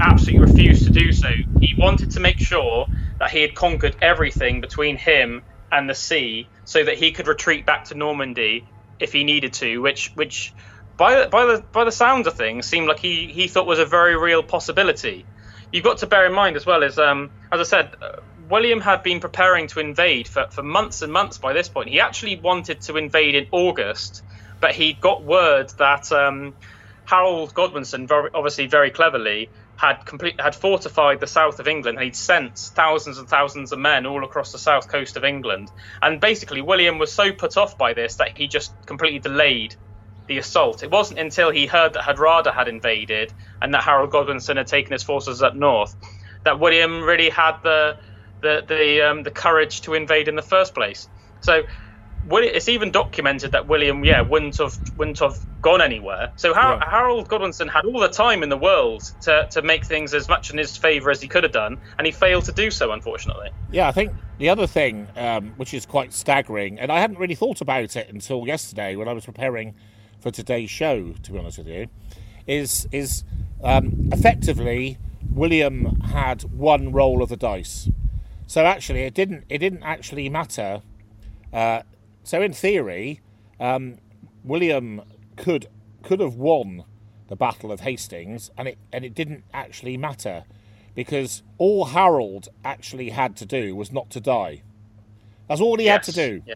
S2: absolutely refused to do so. He wanted to make sure that he had conquered everything between him and the sea, so that he could retreat back to Normandy if he needed to. Which, which, by the by the by the sound of things, seemed like he he thought was a very real possibility. You've got to bear in mind as well as um, as I said. Uh, William had been preparing to invade for, for months and months by this point. He actually wanted to invade in August, but he got word that um, Harold Godwinson, very, obviously very cleverly, had complete, had fortified the south of England and he'd sent thousands and thousands of men all across the south coast of England. And basically, William was so put off by this that he just completely delayed the assault. It wasn't until he heard that Hardrada had invaded and that Harold Godwinson had taken his forces up north that William really had the the the um, the courage to invade in the first place. So it's even documented that William, yeah, wouldn't have wouldn't have gone anywhere. So Har- yeah. Harold Godwinson had all the time in the world to, to make things as much in his favour as he could have done, and he failed to do so, unfortunately.
S1: Yeah, I think the other thing, um, which is quite staggering, and I hadn't really thought about it until yesterday when I was preparing for today's show. To be honest with you, is is um, effectively William had one roll of the dice. So actually, it didn't it didn't actually matter. Uh, so in theory, um, William could could have won the Battle of Hastings, and it and it didn't actually matter because all Harold actually had to do was not to die. That's all he yes. had to do. Yeah.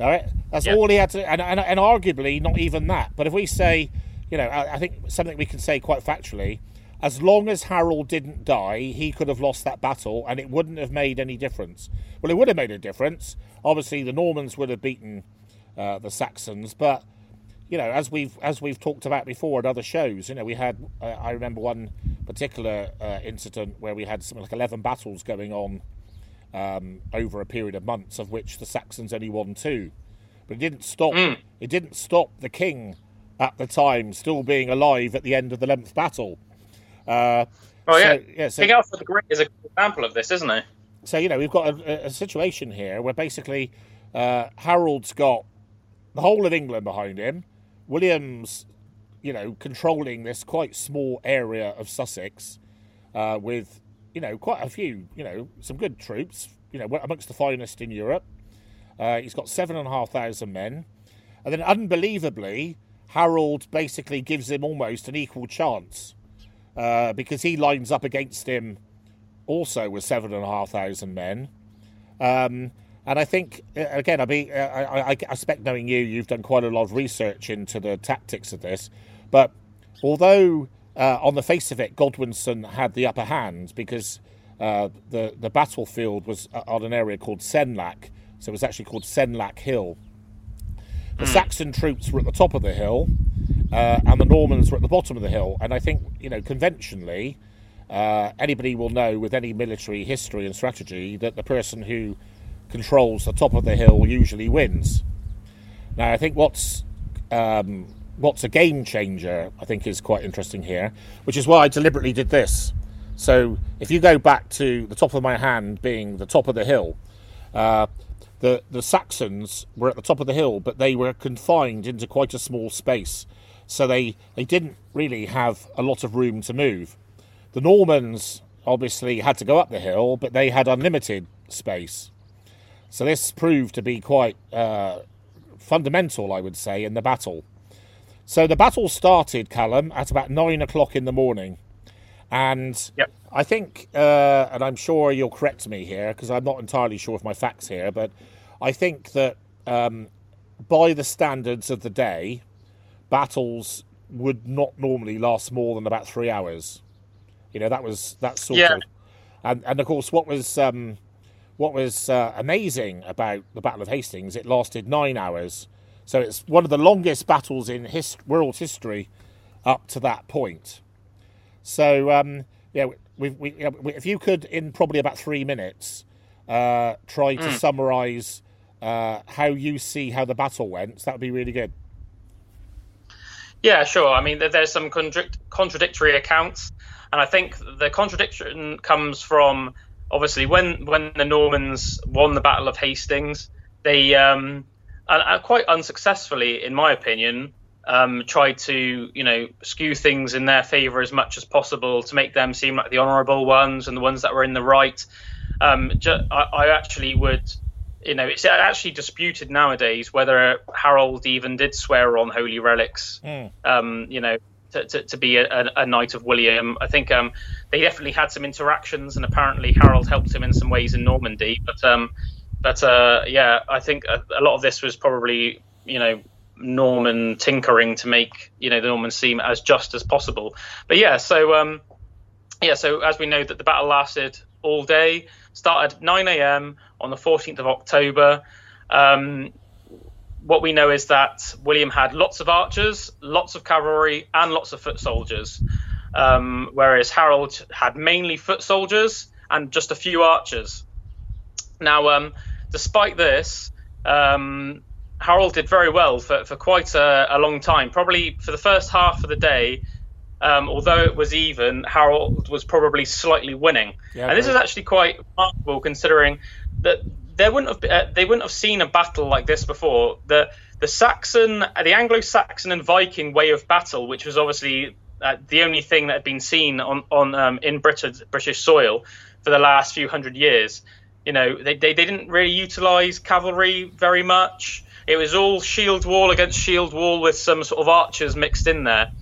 S1: All right, that's yeah. all he had to, and, and and arguably not even that. But if we say, you know, I, I think something we can say quite factually as long as Harold didn't die, he could have lost that battle and it wouldn't have made any difference. Well, it would have made a difference. Obviously, the Normans would have beaten uh, the Saxons, but you know, as we've as we've talked about before at other shows, you know, we had uh, I remember one particular uh, incident where we had something like eleven battles going on um, over a period of months, of which the Saxons only won two. But it didn't stop. Mm. It didn't stop the king at the time still being alive at the end of the eleventh battle.
S2: Uh, oh yeah, so, yeah. So, the Great is a good example of this, isn't he?
S1: So you know we've got a, a situation here where basically uh, Harold's got the whole of England behind him. William's, you know, controlling this quite small area of Sussex uh, with, you know, quite a few, you know, some good troops. You know, amongst the finest in Europe. Uh, he's got seven and a half thousand men, and then unbelievably, Harold basically gives him almost an equal chance uh, because he lines up against him also with seven and a half thousand men. Um, and I think, uh, again, I, be, uh, I, I, I expect knowing you, you've done quite a lot of research into the tactics of this. But although uh, on the face of it, Godwinson had the upper hand because uh, the the battlefield was uh, on an area called Senlac, so it was actually called Senlac Hill. The mm. Saxon troops were at the top of the hill, uh, and the Normans were at the bottom of the hill. And I think, you know, conventionally, uh, anybody will know with any military history and strategy that the person who controls the top of the hill usually wins. Now, I think what's um, what's a game changer, I think, is quite interesting here, which is why I deliberately did this. So, if you go back to the top of my hand being the top of the hill, uh, the the Saxons were at the top of the hill, but they were confined into quite a small space so they, they didn't really have a lot of room to move. The Normans obviously had to go up the hill, but they had unlimited space. So this proved to be quite uh, fundamental, I would say, in the battle. So the battle started, Calum, at about nine o'clock in the morning. And yep. I think, uh, and I'm sure you'll correct me here because I'm not entirely sure of my facts here, but I think that um, by the standards of the day, battles would not normally last more than about three hours. You know, that was that sort yeah. of, and and of course, what was um, what was uh, amazing about the Battle of Hastings, it lasted nine hours. So it's one of the longest battles in his, world history up to that point. So um, yeah, we, we, we, if you could, in probably about three minutes, uh, try to mm. summarise uh, how you see how the battle went, that would be really good.
S2: Yeah, sure. I mean, there's some contradictory accounts. and I think the contradiction comes from obviously when when the Normans won the Battle of Hastings, they um, quite unsuccessfully, in my opinion, um, tried to you know skew things in their favour as much as possible to make them seem like the honourable ones and the ones that were in the right. Um, ju- I, I actually would you know, it's actually disputed nowadays whether Harold even did swear on holy relics. Mm. Um, you know, to, to, to be a, a, knight of William. I think um, they definitely had some interactions, and apparently Harold helped him in some ways in Normandy. But um, but uh, yeah, I think a, a, lot of this was probably you know Norman tinkering to make you know the Normans seem as just as possible. But yeah, so um, yeah, so as we know that the battle lasted all day, started 9 a.m. on the 14th of October. Um, what we know is that William had lots of archers, lots of cavalry, and lots of foot soldiers, um, whereas Harold had mainly foot soldiers and just a few archers. Now, um, despite this, um, Harold did very well for, for quite a, a, long time. Probably for the first half of the day, um, although it was even, Harold was probably slightly winning. Yeah, and this is actually quite remarkable considering that there wouldn't have uh, they wouldn't have seen a battle like this before. The the Saxon, the Anglo-Saxon and Viking way of battle, which was obviously uh, the only thing that had been seen on on um, in British British soil for the last few hundred years. You know, they, they, they didn't really utilize cavalry very much. It was all shield wall against shield wall with some sort of archers mixed in there.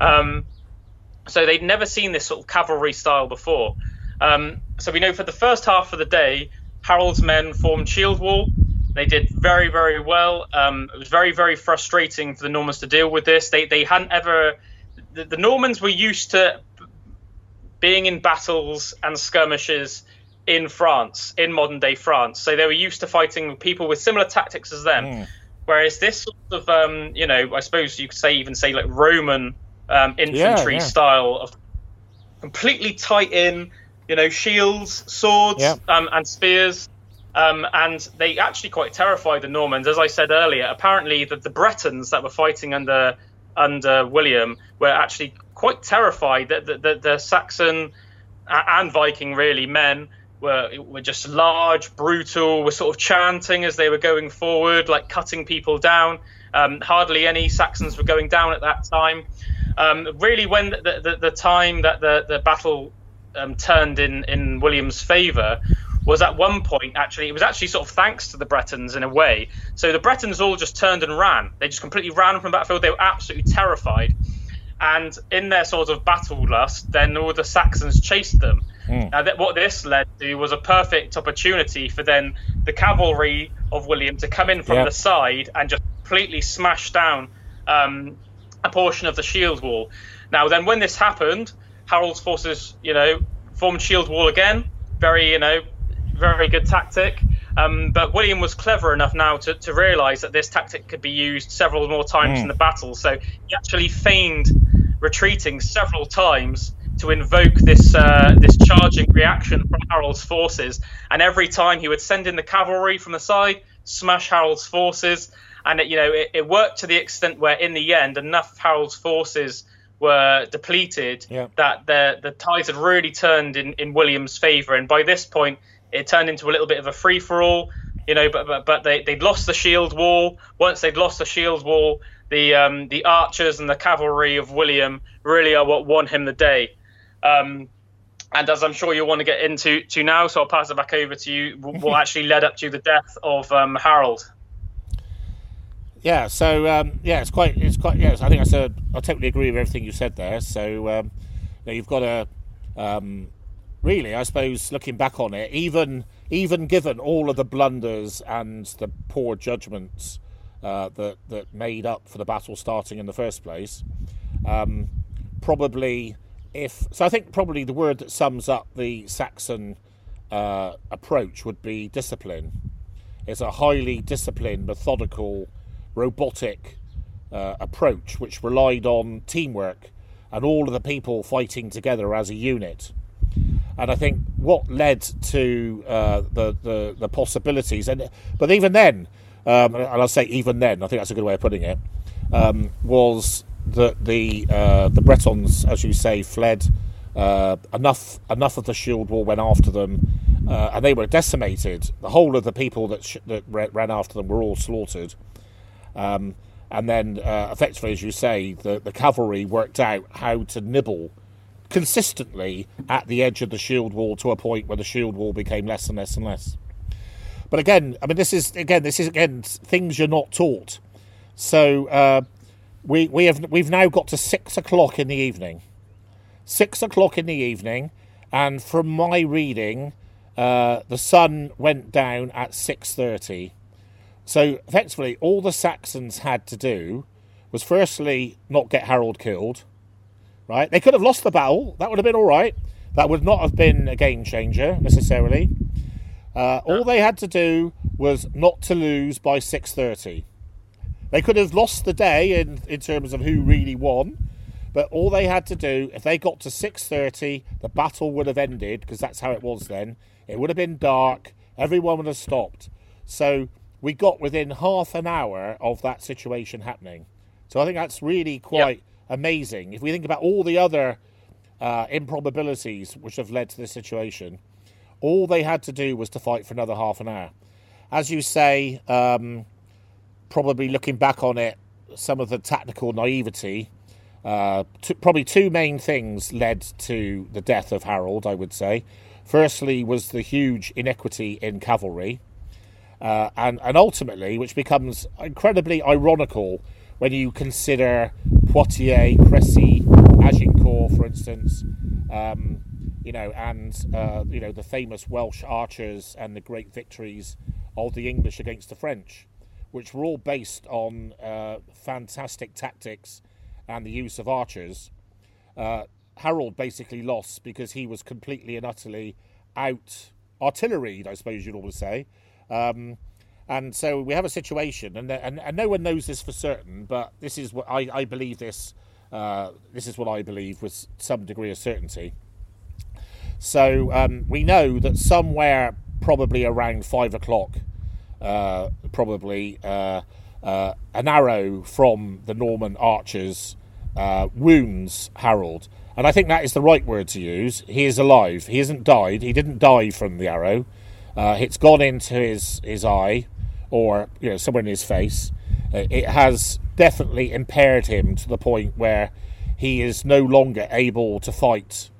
S2: Um, so they'd never seen this sort of cavalry style before. Um, so we know for the first half of the day, Harold's men formed shield wall. They did very, very well. Um, it was very, very frustrating for the Normans to deal with this. They, they hadn't ever. The, the Normans were used to being in battles and skirmishes in France, in modern day France. So they were used to fighting people with similar tactics as them. Mm. Whereas this sort of, um, you know, I suppose you could say even say like Roman um, infantry yeah, yeah. style of completely tight in, you know, shields, swords, yeah. um, and spears. Um, and they actually quite terrified the Normans. As I said earlier, apparently the, the Bretons that were fighting under under William were actually quite terrified that the, the, the Saxon and Viking really men were were just large, brutal, were sort of chanting as they were going forward, like cutting people down. Um, hardly any Saxons were going down at that time. Um, really, when the, the, the, time that the, the battle um, turned in, in William's favour was at one point actually it was actually sort of thanks to the Bretons in a way. So the Bretons all just turned and ran. They just completely ran from the battlefield. They were absolutely terrified. And in their sort of battle lust, then all the Saxons chased them. Mm. Now, what this led to was a perfect opportunity for then the cavalry of William to come in from yep. the side and just completely smash down um, a portion of the shield wall. Now, then, when this happened, Harold's forces, you know, formed shield wall again. Very, you know, very good tactic. Um, but William was clever enough now to, to realise that this tactic could be used several more times mm. in the battle. So he actually feigned retreating several times to invoke this uh, this charging reaction from Harold's forces. And every time he would send in the cavalry from the side, smash Harold's forces, and it, you know it, it worked to the extent where in the end enough Harold's forces were depleted yeah. that the the tides had really turned in, in William's favour. And by this point, it turned into a little bit of a free for all. You know, but but, but they they'd lost the shield wall. Once they'd lost the shield wall, the um, the archers and the cavalry of William really are what won him the day. Um, and as I'm sure you'll want to get into to now, so I'll pass it back over to you. What actually led up to the death of um, Harold?
S1: Yeah, so um, yeah, it's quite, it's quite. Yes, I think I said I totally agree with everything you said there. So um, you know, you've got a um, really, I suppose, looking back on it, even even given all of the blunders and the poor judgments uh, that that made up for the battle starting in the first place, um, probably if so, I think probably the word that sums up the Saxon uh, approach would be discipline. It's a highly disciplined, methodical, robotic uh, approach which relied on teamwork and all of the people fighting together as a unit. And I think what led to uh, the, the, the possibilities, and but even then, um, and I'll say even then, I think that's a good way of putting it, um, was that the uh, the Bretons, as you say, fled uh, enough enough of the shield wall went after them, uh, and they were decimated. The whole of the people that sh- that ran after them were all slaughtered. Um, and then, uh, effectively, as you say, the, the cavalry worked out how to nibble consistently at the edge of the shield wall to a point where the shield wall became less and less and less. But again, I mean, this is again, this is again things you're not taught. So uh, we we have we've now got to six o'clock in the evening, six o'clock in the evening, and from my reading, uh, the sun went down at six thirty. So effectively, all the Saxons had to do was firstly not get Harold killed. Right? They could have lost the battle. That would have been all right. That would not have been a game changer necessarily. Uh, all they had to do was not to lose by six thirty. They could have lost the day in in terms of who really won, but all they had to do, if they got to six thirty, the battle would have ended because that's how it was then. It would have been dark. Everyone would have stopped. So we got within half an hour of that situation happening. So I think that's really quite amazing. If we think about all the other uh, improbabilities which have led to this situation, all they had to do was to fight for another half an hour. As you say, um, probably looking back on it, some of the tactical naivety, uh, t- probably two main things led to the death of Harold, I would say. Firstly, was the huge inequity in cavalry uh, and and ultimately, which becomes incredibly ironical when you consider Poitiers, Crécy, Agincourt, for instance, um, you know, and uh, you know the famous Welsh archers and the great victories of the English against the French, which were all based on uh, fantastic tactics and the use of archers. Uh, Harold basically lost because he was completely and utterly out artilleried, I suppose you'd always say. Um, and so we have a situation, and, and, and no one knows this for certain, but this is what I, I believe this. Uh, this is what I believe with some degree of certainty. So um, we know that somewhere, probably around five o'clock, uh, probably uh, uh an arrow from the Norman archers uh, wounds Harold, and I think that is the right word to use. He is alive. He hasn't died. He didn't die from the arrow. Uh, it's gone into his, his eye or you know somewhere in his face. Uh, it has definitely impaired him to the point where he is no longer able to fight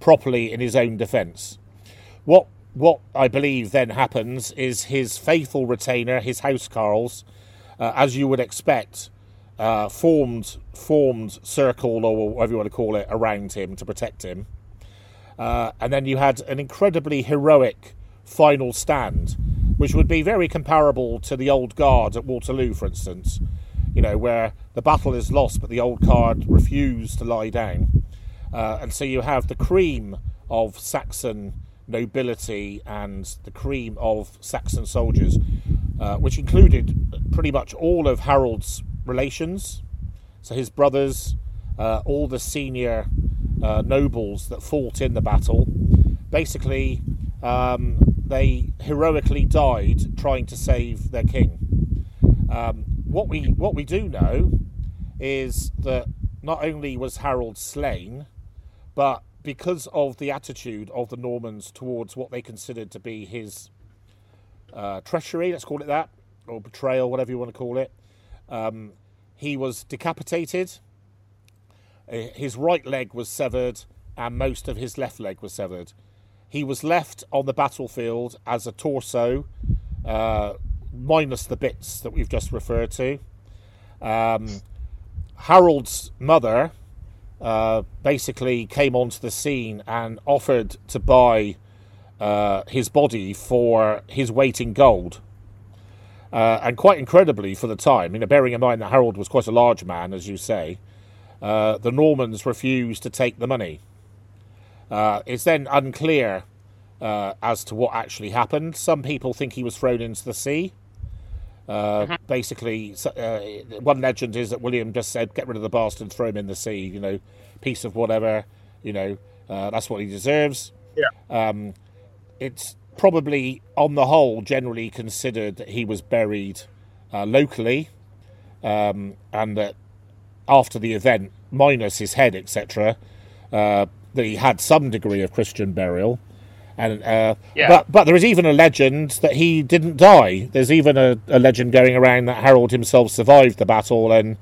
S1: properly in his own defence. What what I believe then happens is his faithful retainer, his housecarls, uh, as you would expect, uh, formed formed circle or whatever you want to call it around him to protect him. Uh, and then you had an incredibly heroic final stand, which would be very comparable to the old guard at Waterloo, for instance, you know, where the battle is lost but the old guard refuse to lie down. Uh, and so you have the cream of Saxon nobility and the cream of Saxon soldiers, uh, which included pretty much all of Harold's relations, so his brothers, uh, all the senior uh, nobles that fought in the battle. Basically, um, they heroically died trying to save their king. Um, what we what we do know is that not only was Harold slain, but because of the attitude of the Normans towards what they considered to be his uh, treachery, let's call it that, or betrayal, whatever you want to call it, um, he was decapitated. Uh, his right leg was severed, and most of his left leg was severed. He was left on the battlefield as a torso, uh, minus the bits that we've just referred to. Um, Harold's mother uh, basically came onto the scene and offered to buy uh, his body for his weight in gold. Uh, and quite incredibly for the time, you know, bearing in mind that Harold was quite a large man, as you say, uh, the Normans refused to take the money. Uh, it's then unclear uh, as to what actually happened. Some people think he was thrown into the sea. Uh, mm-hmm. Basically, uh, one legend is that William just said, "Get rid of the bastard, throw him in the sea." You know, piece of whatever. You know, uh, that's what he deserves.
S2: Yeah.
S1: Um, it's probably, on the whole, generally considered that he was buried uh, locally, um, and that after the event, minus his head, etc., uh, that he had some degree of Christian burial. And uh,
S2: Yeah.
S1: but but there is even a legend that he didn't die. There's even a, a legend going around that Harold himself survived the battle and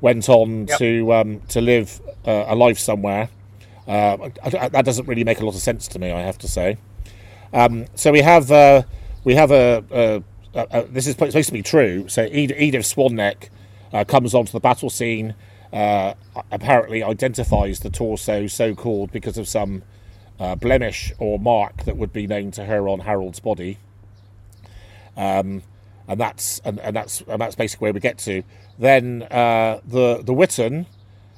S1: went on
S2: Yep.
S1: to um, to live uh, a life somewhere. Uh, that doesn't really make a lot of sense to me, I have to say. Um, so we have uh, we have a, a, a, a this is supposed to be true. So Ed- Edith Swanneck uh, comes onto the battle scene. Uh, apparently identifies the torso so called because of some uh, blemish or mark that would be known to her on Harold's body. Um, and that's and, and that's and that's basically where we get to. Then uh, the the Witan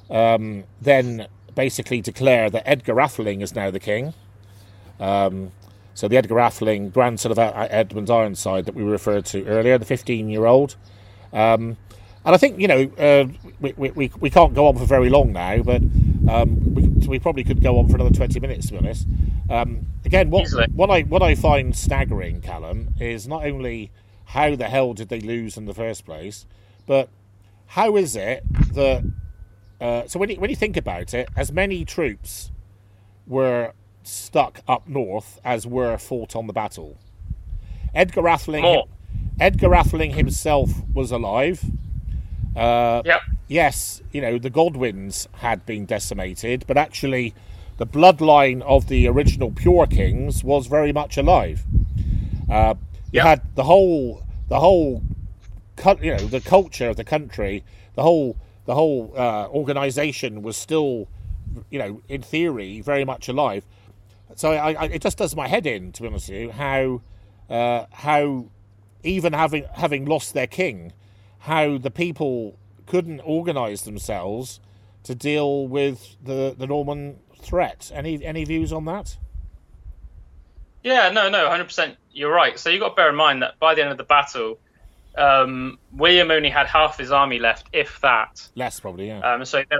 S1: um, then basically declare that Edgar Atheling is now the king. Um, so the Edgar Atheling, grandson of uh, Edmund Ironside that we referred to earlier, the 15-year-old. Um, and I think you know uh, we, we, we, we can't go on for very long now, but um, we, we probably could go on for another 20 minutes to be honest. Um, again, what
S2: Easily.
S1: what I what I find staggering, Calum, is not only how the hell did they lose in the first place, but how is it that uh, so when you, when you think about it, as many troops were stuck up north as were fought on the battle. Edgar Atheling. Edgar Atheling himself was alive. Uh,
S2: Yep.
S1: yes, you know, the Godwins had been decimated, but actually the bloodline of the original Pure Kings was very much alive. Uh, you
S2: Yeah.
S1: had the whole, the whole, you know, the culture of the country, the whole, the whole uh, organization was still, you know, in theory, very much alive. So I, I, it just does my head in, to be honest with you, how, uh, how, even having having lost their king, how the people couldn't organise themselves to deal with the, the Norman threat. Any any views on that?
S2: Yeah, no, no, 100%. You're right. So you've got to bear in mind that by the end of the battle, um, William only had half his army left, if that.
S1: Less probably, yeah.
S2: Um, so there,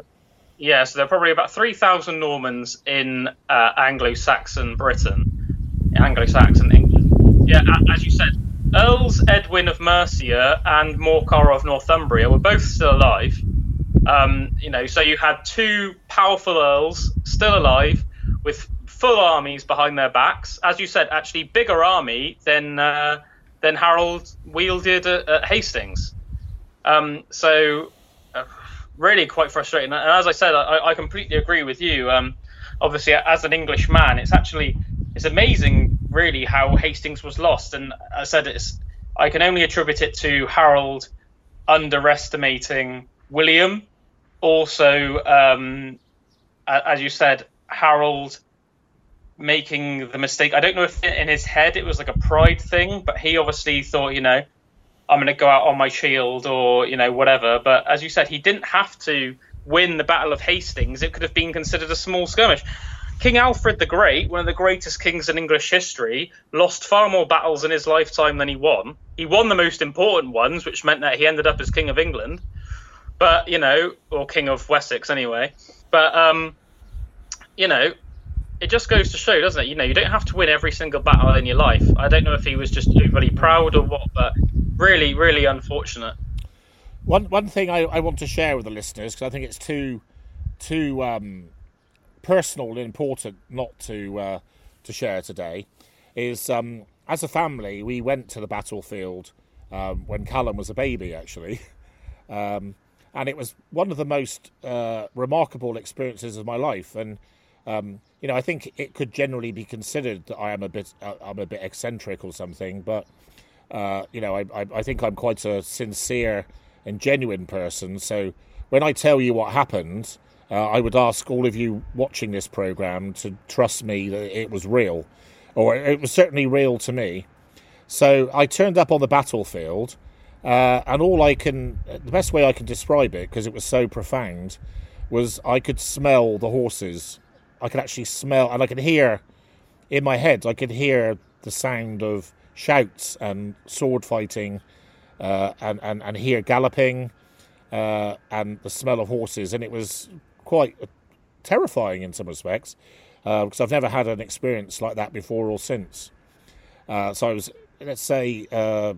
S2: yeah, so there are probably about 3,000 Normans in uh, Anglo-Saxon Britain, Anglo-Saxon England. Yeah, as you said, Earls Edwin of Mercia and Morcar of Northumbria were both still alive. Um, you know, so you had two powerful earls still alive with full armies behind their backs. As you said, actually bigger army than uh, than Harold wielded at, at Hastings. Um, so uh, really quite frustrating. And as I said, I, I completely agree with you. Um, obviously, as an English man, it's actually it's amazing, really, how Hastings was lost. And I said it's I can only attribute it to Harold underestimating William. Also, um, as you said, Harold making the mistake. I don't know if in his head it was like a pride thing, but he obviously thought, you know, I'm going to go out on my shield or you know whatever. But as you said, he didn't have to win the Battle of Hastings. It could have been considered a small skirmish. King Alfred the Great, one of the greatest kings in English history, lost far more battles in his lifetime than he won. He won the most important ones, which meant that he ended up as King of England. But you know, or King of Wessex anyway. But um, you know, it just goes to show, doesn't it? You know, you don't have to win every single battle in your life. I don't know if he was just overly proud or what, but really, really unfortunate.
S1: One one thing I, I want to share with the listeners because I think it's too too um, personal and important not to uh, to share today is um, as a family we went to the battlefield um, when Calum was a baby actually, um, and it was one of the most uh, remarkable experiences of my life and. Um, you know, I think it could generally be considered that I am a bit, uh, I'm a bit eccentric or something, but uh, you know, I, I, I think I'm quite a sincere and genuine person. So when I tell you what happened, uh, I would ask all of you watching this program to trust me that it was real, or it was certainly real to me. So I turned up on the battlefield, uh, and all I can, the best way I can describe it, because it was so profound, was I could smell the horses. I could actually smell, and I could hear in my head, I could hear the sound of shouts and sword fighting, uh, and, and and hear galloping, uh, and the smell of horses, and it was quite terrifying in some respects uh, because I've never had an experience like that before or since. Uh, so I was, let's say, uh,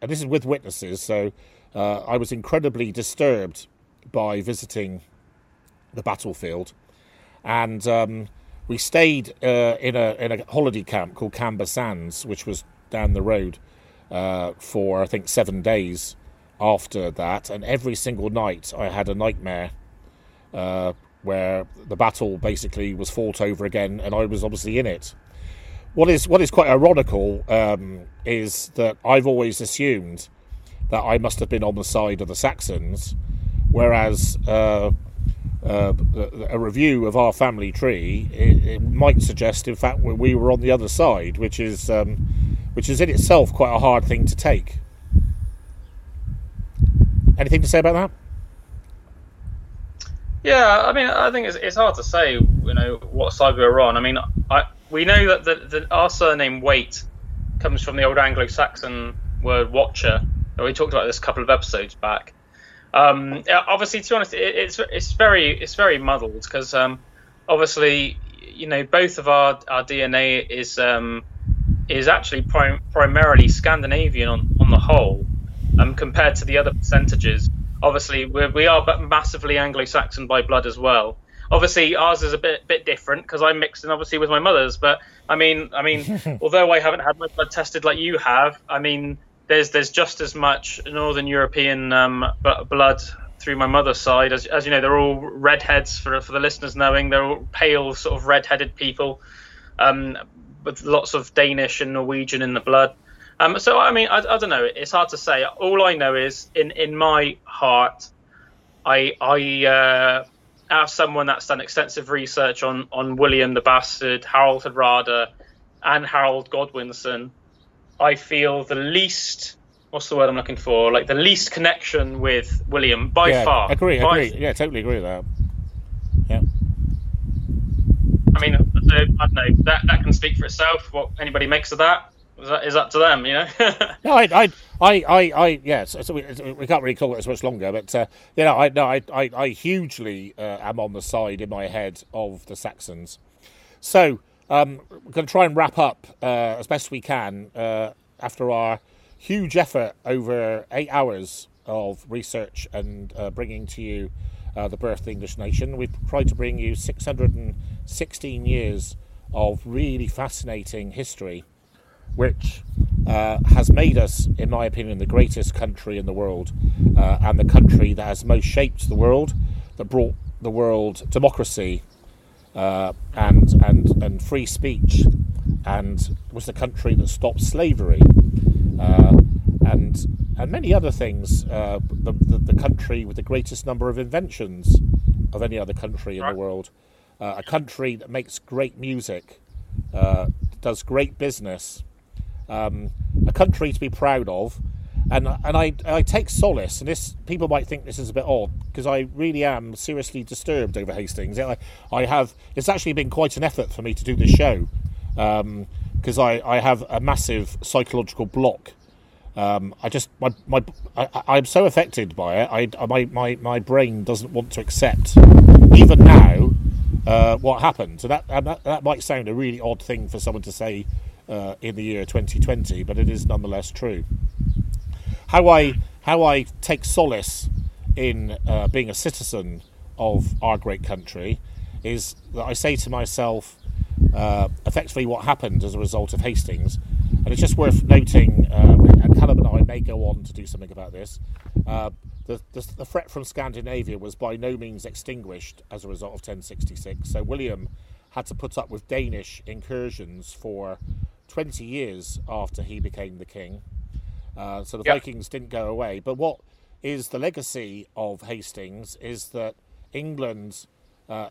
S1: and this is with witnesses. So uh, I was incredibly disturbed by visiting the battlefield and um, we stayed uh, in a in a holiday camp called Camber Sands, which was down the road uh, for I think seven days after that, and every single night I had a nightmare uh, where the battle basically was fought over again, and I was obviously in it. What is what is quite ironical um, is that I've always assumed that I must have been on the side of the Saxons, whereas uh, uh, a review of our family tree it, it, might suggest, in fact, we were on the other side, which is um, which is in itself quite a hard thing to take. Anything to say about that?
S2: Yeah, I mean, I think it's, it's hard to say, you know, what side we were on. I mean, I, we know that the, the, our surname Waite comes from the old Anglo-Saxon word watcher. We talked about this a couple of episodes back. Um, obviously, to be honest, it, it's it's very it's very muddled because um, obviously, you know, both of our, our DNA is um, is actually prim- primarily Scandinavian on, on the whole, um, compared to the other percentages. Obviously, we're, we are massively Anglo-Saxon by blood as well. Obviously, ours is a bit bit different because I'm mixed in obviously with my mother's. But I mean, I mean, although I haven't had my blood tested like you have, I mean, there's there's just as much Northern European um, blood through my mother's side. As, as you know, they're all redheads for for the listeners knowing. They're all pale, sort of red-headed people, um, with lots of Danish and Norwegian in the blood. Um, so I mean, I, I, don't know. It's hard to say. All I know is, in in my heart, I I uh, have someone that's done extensive research on on William the Bastard, Harold Hardrada, and Harold Godwinson I feel the least what's the word I'm looking for? Like the least connection with William by
S1: yeah,
S2: far.
S1: Agree, by agree. Yeah, totally agree with that. Yeah.
S2: I mean, I don't know. That that can speak for itself. What anybody makes of that that, is up to them, you know.
S1: no, I, I, I, I, I yeah. So, so we, we, can't really call it as much longer, but uh, you know, I, no, I, I, I hugely uh, am on the side in my head of the Saxons. So um, we're going to try and wrap up uh, as best we can uh, after our huge effort over eight hours of research and uh, bringing to you uh, the birth of the English nation. We've tried to bring you 616 years of really fascinating history, which uh, has made us, in my opinion, the greatest country in the world uh, and the country that has most shaped the world, that brought the world democracy uh, and and and free speech, and was the country that stopped slavery, uh, and and many other things. Uh, the, the, the country with the greatest number of inventions of any other country in the world, uh, a country that makes great music, uh, does great business, um, a country to be proud of and and I I take solace, and this people might think this is a bit odd because I really am seriously disturbed over Hastings. I I have it's actually been quite an effort for me to do this show because um, I I have a massive psychological block. Um, I just my my I, am so affected by it. I my my my brain doesn't want to accept even now uh, what happened. So that, that that might sound a really odd thing for someone to say uh, in the year 2020, but it is nonetheless true how I how I take solace in uh, being a citizen of our great country is that I say to myself, uh, effectively, what happened as a result of Hastings, and it's just worth noting, uh, and Calum and I may go on to do something about this. Uh, the, the, the, threat from Scandinavia was by no means extinguished as a result of 1066. So William had to put up with Danish incursions for 20 years after he became the king. Uh, so the yep. Vikings didn't go away. But what is the legacy of Hastings is that England's uh,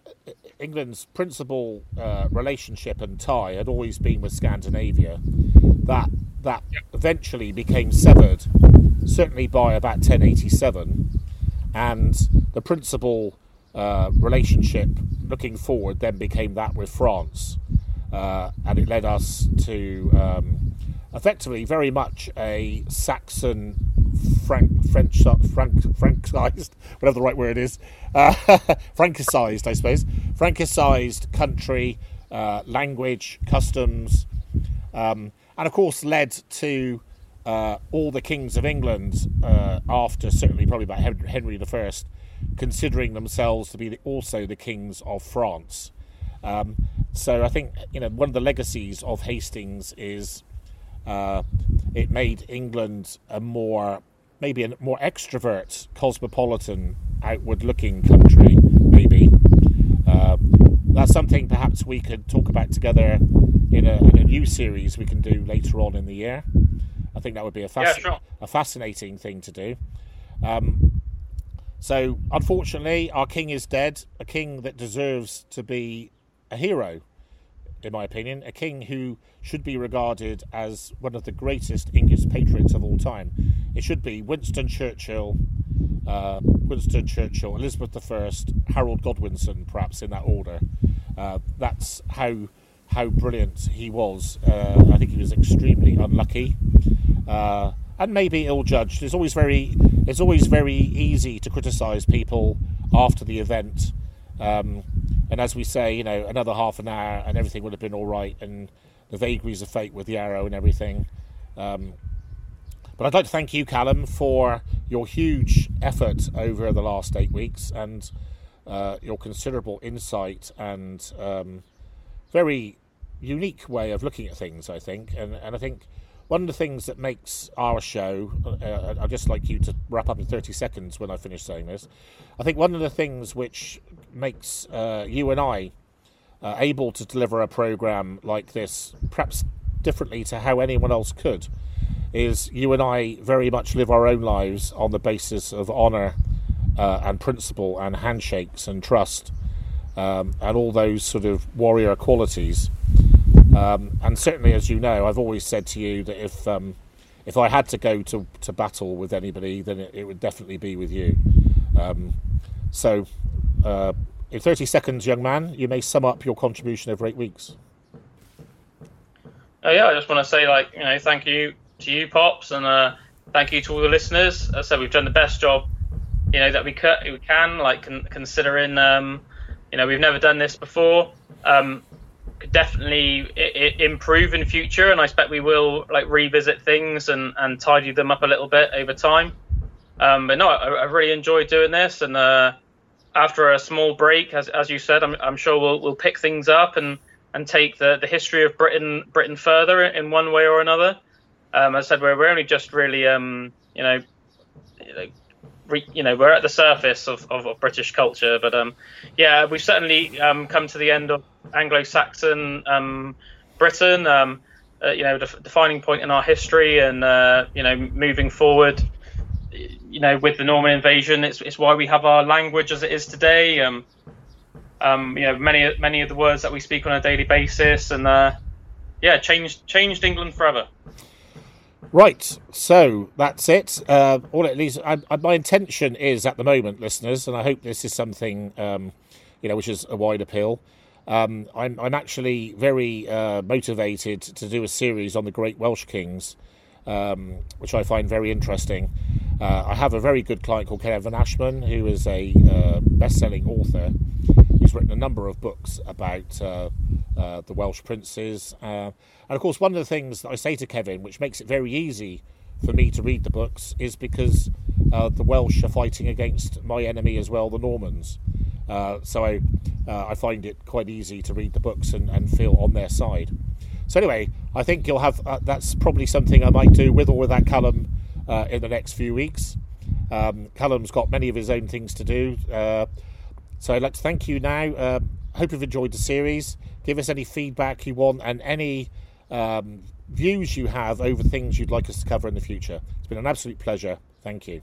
S1: England's principal uh, relationship and tie had always been with Scandinavia. That that yep. eventually became severed, certainly by about 1087, and the principal uh, relationship looking forward then became that with France, uh, and it led us to um, effectively very much a Saxon Frank French Frank Frankized, whatever the right word is, uh, I suppose, Francicized country, uh, language, customs, um, and of course led to uh, all the kings of England uh, after certainly probably about Henry I, considering themselves to be the, also the kings of France. Um, so I think you know one of the legacies of Hastings is uh, it made England a more maybe a more extrovert, cosmopolitan, outward-looking country. Maybe uh, that's something perhaps we could talk about together in a, in a new series we can do later on in the year. I think that would be a, fasc-
S2: Yeah, sure.
S1: a fascinating thing to do. Um, so, unfortunately, our king is dead, a king that deserves to be a hero, in my opinion, a king who should be regarded as one of the greatest English patriots of all time. It should be Winston Churchill, uh, Winston Churchill, Elizabeth I, Harold Godwinson, perhaps in that order. Uh, that's how how brilliant he was. Uh, I think he was extremely unlucky. Uh, and maybe ill-judged. It's always very, it's always very easy to criticise people after the event. Um, and as we say, you know, another half an hour and everything would have been all right, and the vagaries of fate with the arrow and everything. Um, but I'd like to thank you, Calum, for your huge effort over the last eight weeks and uh, your considerable insight and um, very unique way of looking at things. I think, and and I think one of the things that makes our show, uh, I'd just like you to wrap up in 30 seconds when I finish saying this. I think one of the things which makes uh, you and I uh, able to deliver a program like this, perhaps differently to how anyone else could, is you and I very much live our own lives on the basis of honour uh, and principle and handshakes and trust um, and all those sort of warrior qualities. Um, and certainly, as you know, I've always said to you that if um, if I had to go to, to battle with anybody, then it, it would definitely be with you. Um, so, uh, in 30 seconds, young man, you may sum up your contribution over eight weeks.
S2: Uh, yeah, I just want to say, like, you know, thank you to you, Pops, and uh, thank you to all the listeners. As I said, we've done the best job, you know, that we, we can, like, con- considering, um, you know, we've never done this before. Um, could definitely I- I improve in future, and I expect we will, like, revisit things and, and tidy them up a little bit over time. Um, but no, I, I really enjoyed doing this, and uh, after a small break, as, as you said, I'm, I'm sure we'll, we'll pick things up and, and take the, the history of Britain Britain further in one way or another. Um, as I said, we're, we're only just really, um, you know, re, you know, we're at the surface of, of, of British culture. But um, yeah, we've certainly um, come to the end of Anglo-Saxon um, Britain. Um, uh, you know, def- defining point in our history, and uh, you know, moving forward. You know, with the Norman invasion, it's, it's why we have our language as it is today. Um, um, you know, many many of the words that we speak on a daily basis, and uh, yeah, changed changed England forever.
S1: Right, so that's it. Uh, all at least I, I, my intention is at the moment, listeners, and I hope this is something um, you know which is a wide appeal. Um, I'm, I'm actually very uh, motivated to do a series on the Great Welsh Kings, um, which I find very interesting. Uh, I have a very good client called Kevin Ashman, who is a uh, best-selling author. He's written a number of books about uh, uh, the Welsh princes, uh, and of course, one of the things that I say to Kevin, which makes it very easy for me to read the books, is because the Welsh are fighting against my enemy as well, the Normans. so I, I find it quite easy to read the books and, and feel on their side. So anyway, I think you'll have that's probably something I might do with or without Calum uh, in the next few weeks. Um, Calum's got many of his own things to do. Uh, so I'd like to thank you now. Uh, hope you've enjoyed the series. Give us any feedback you want and any um, views you have over things you'd like us to cover in the future. It's been an absolute pleasure. Thank you.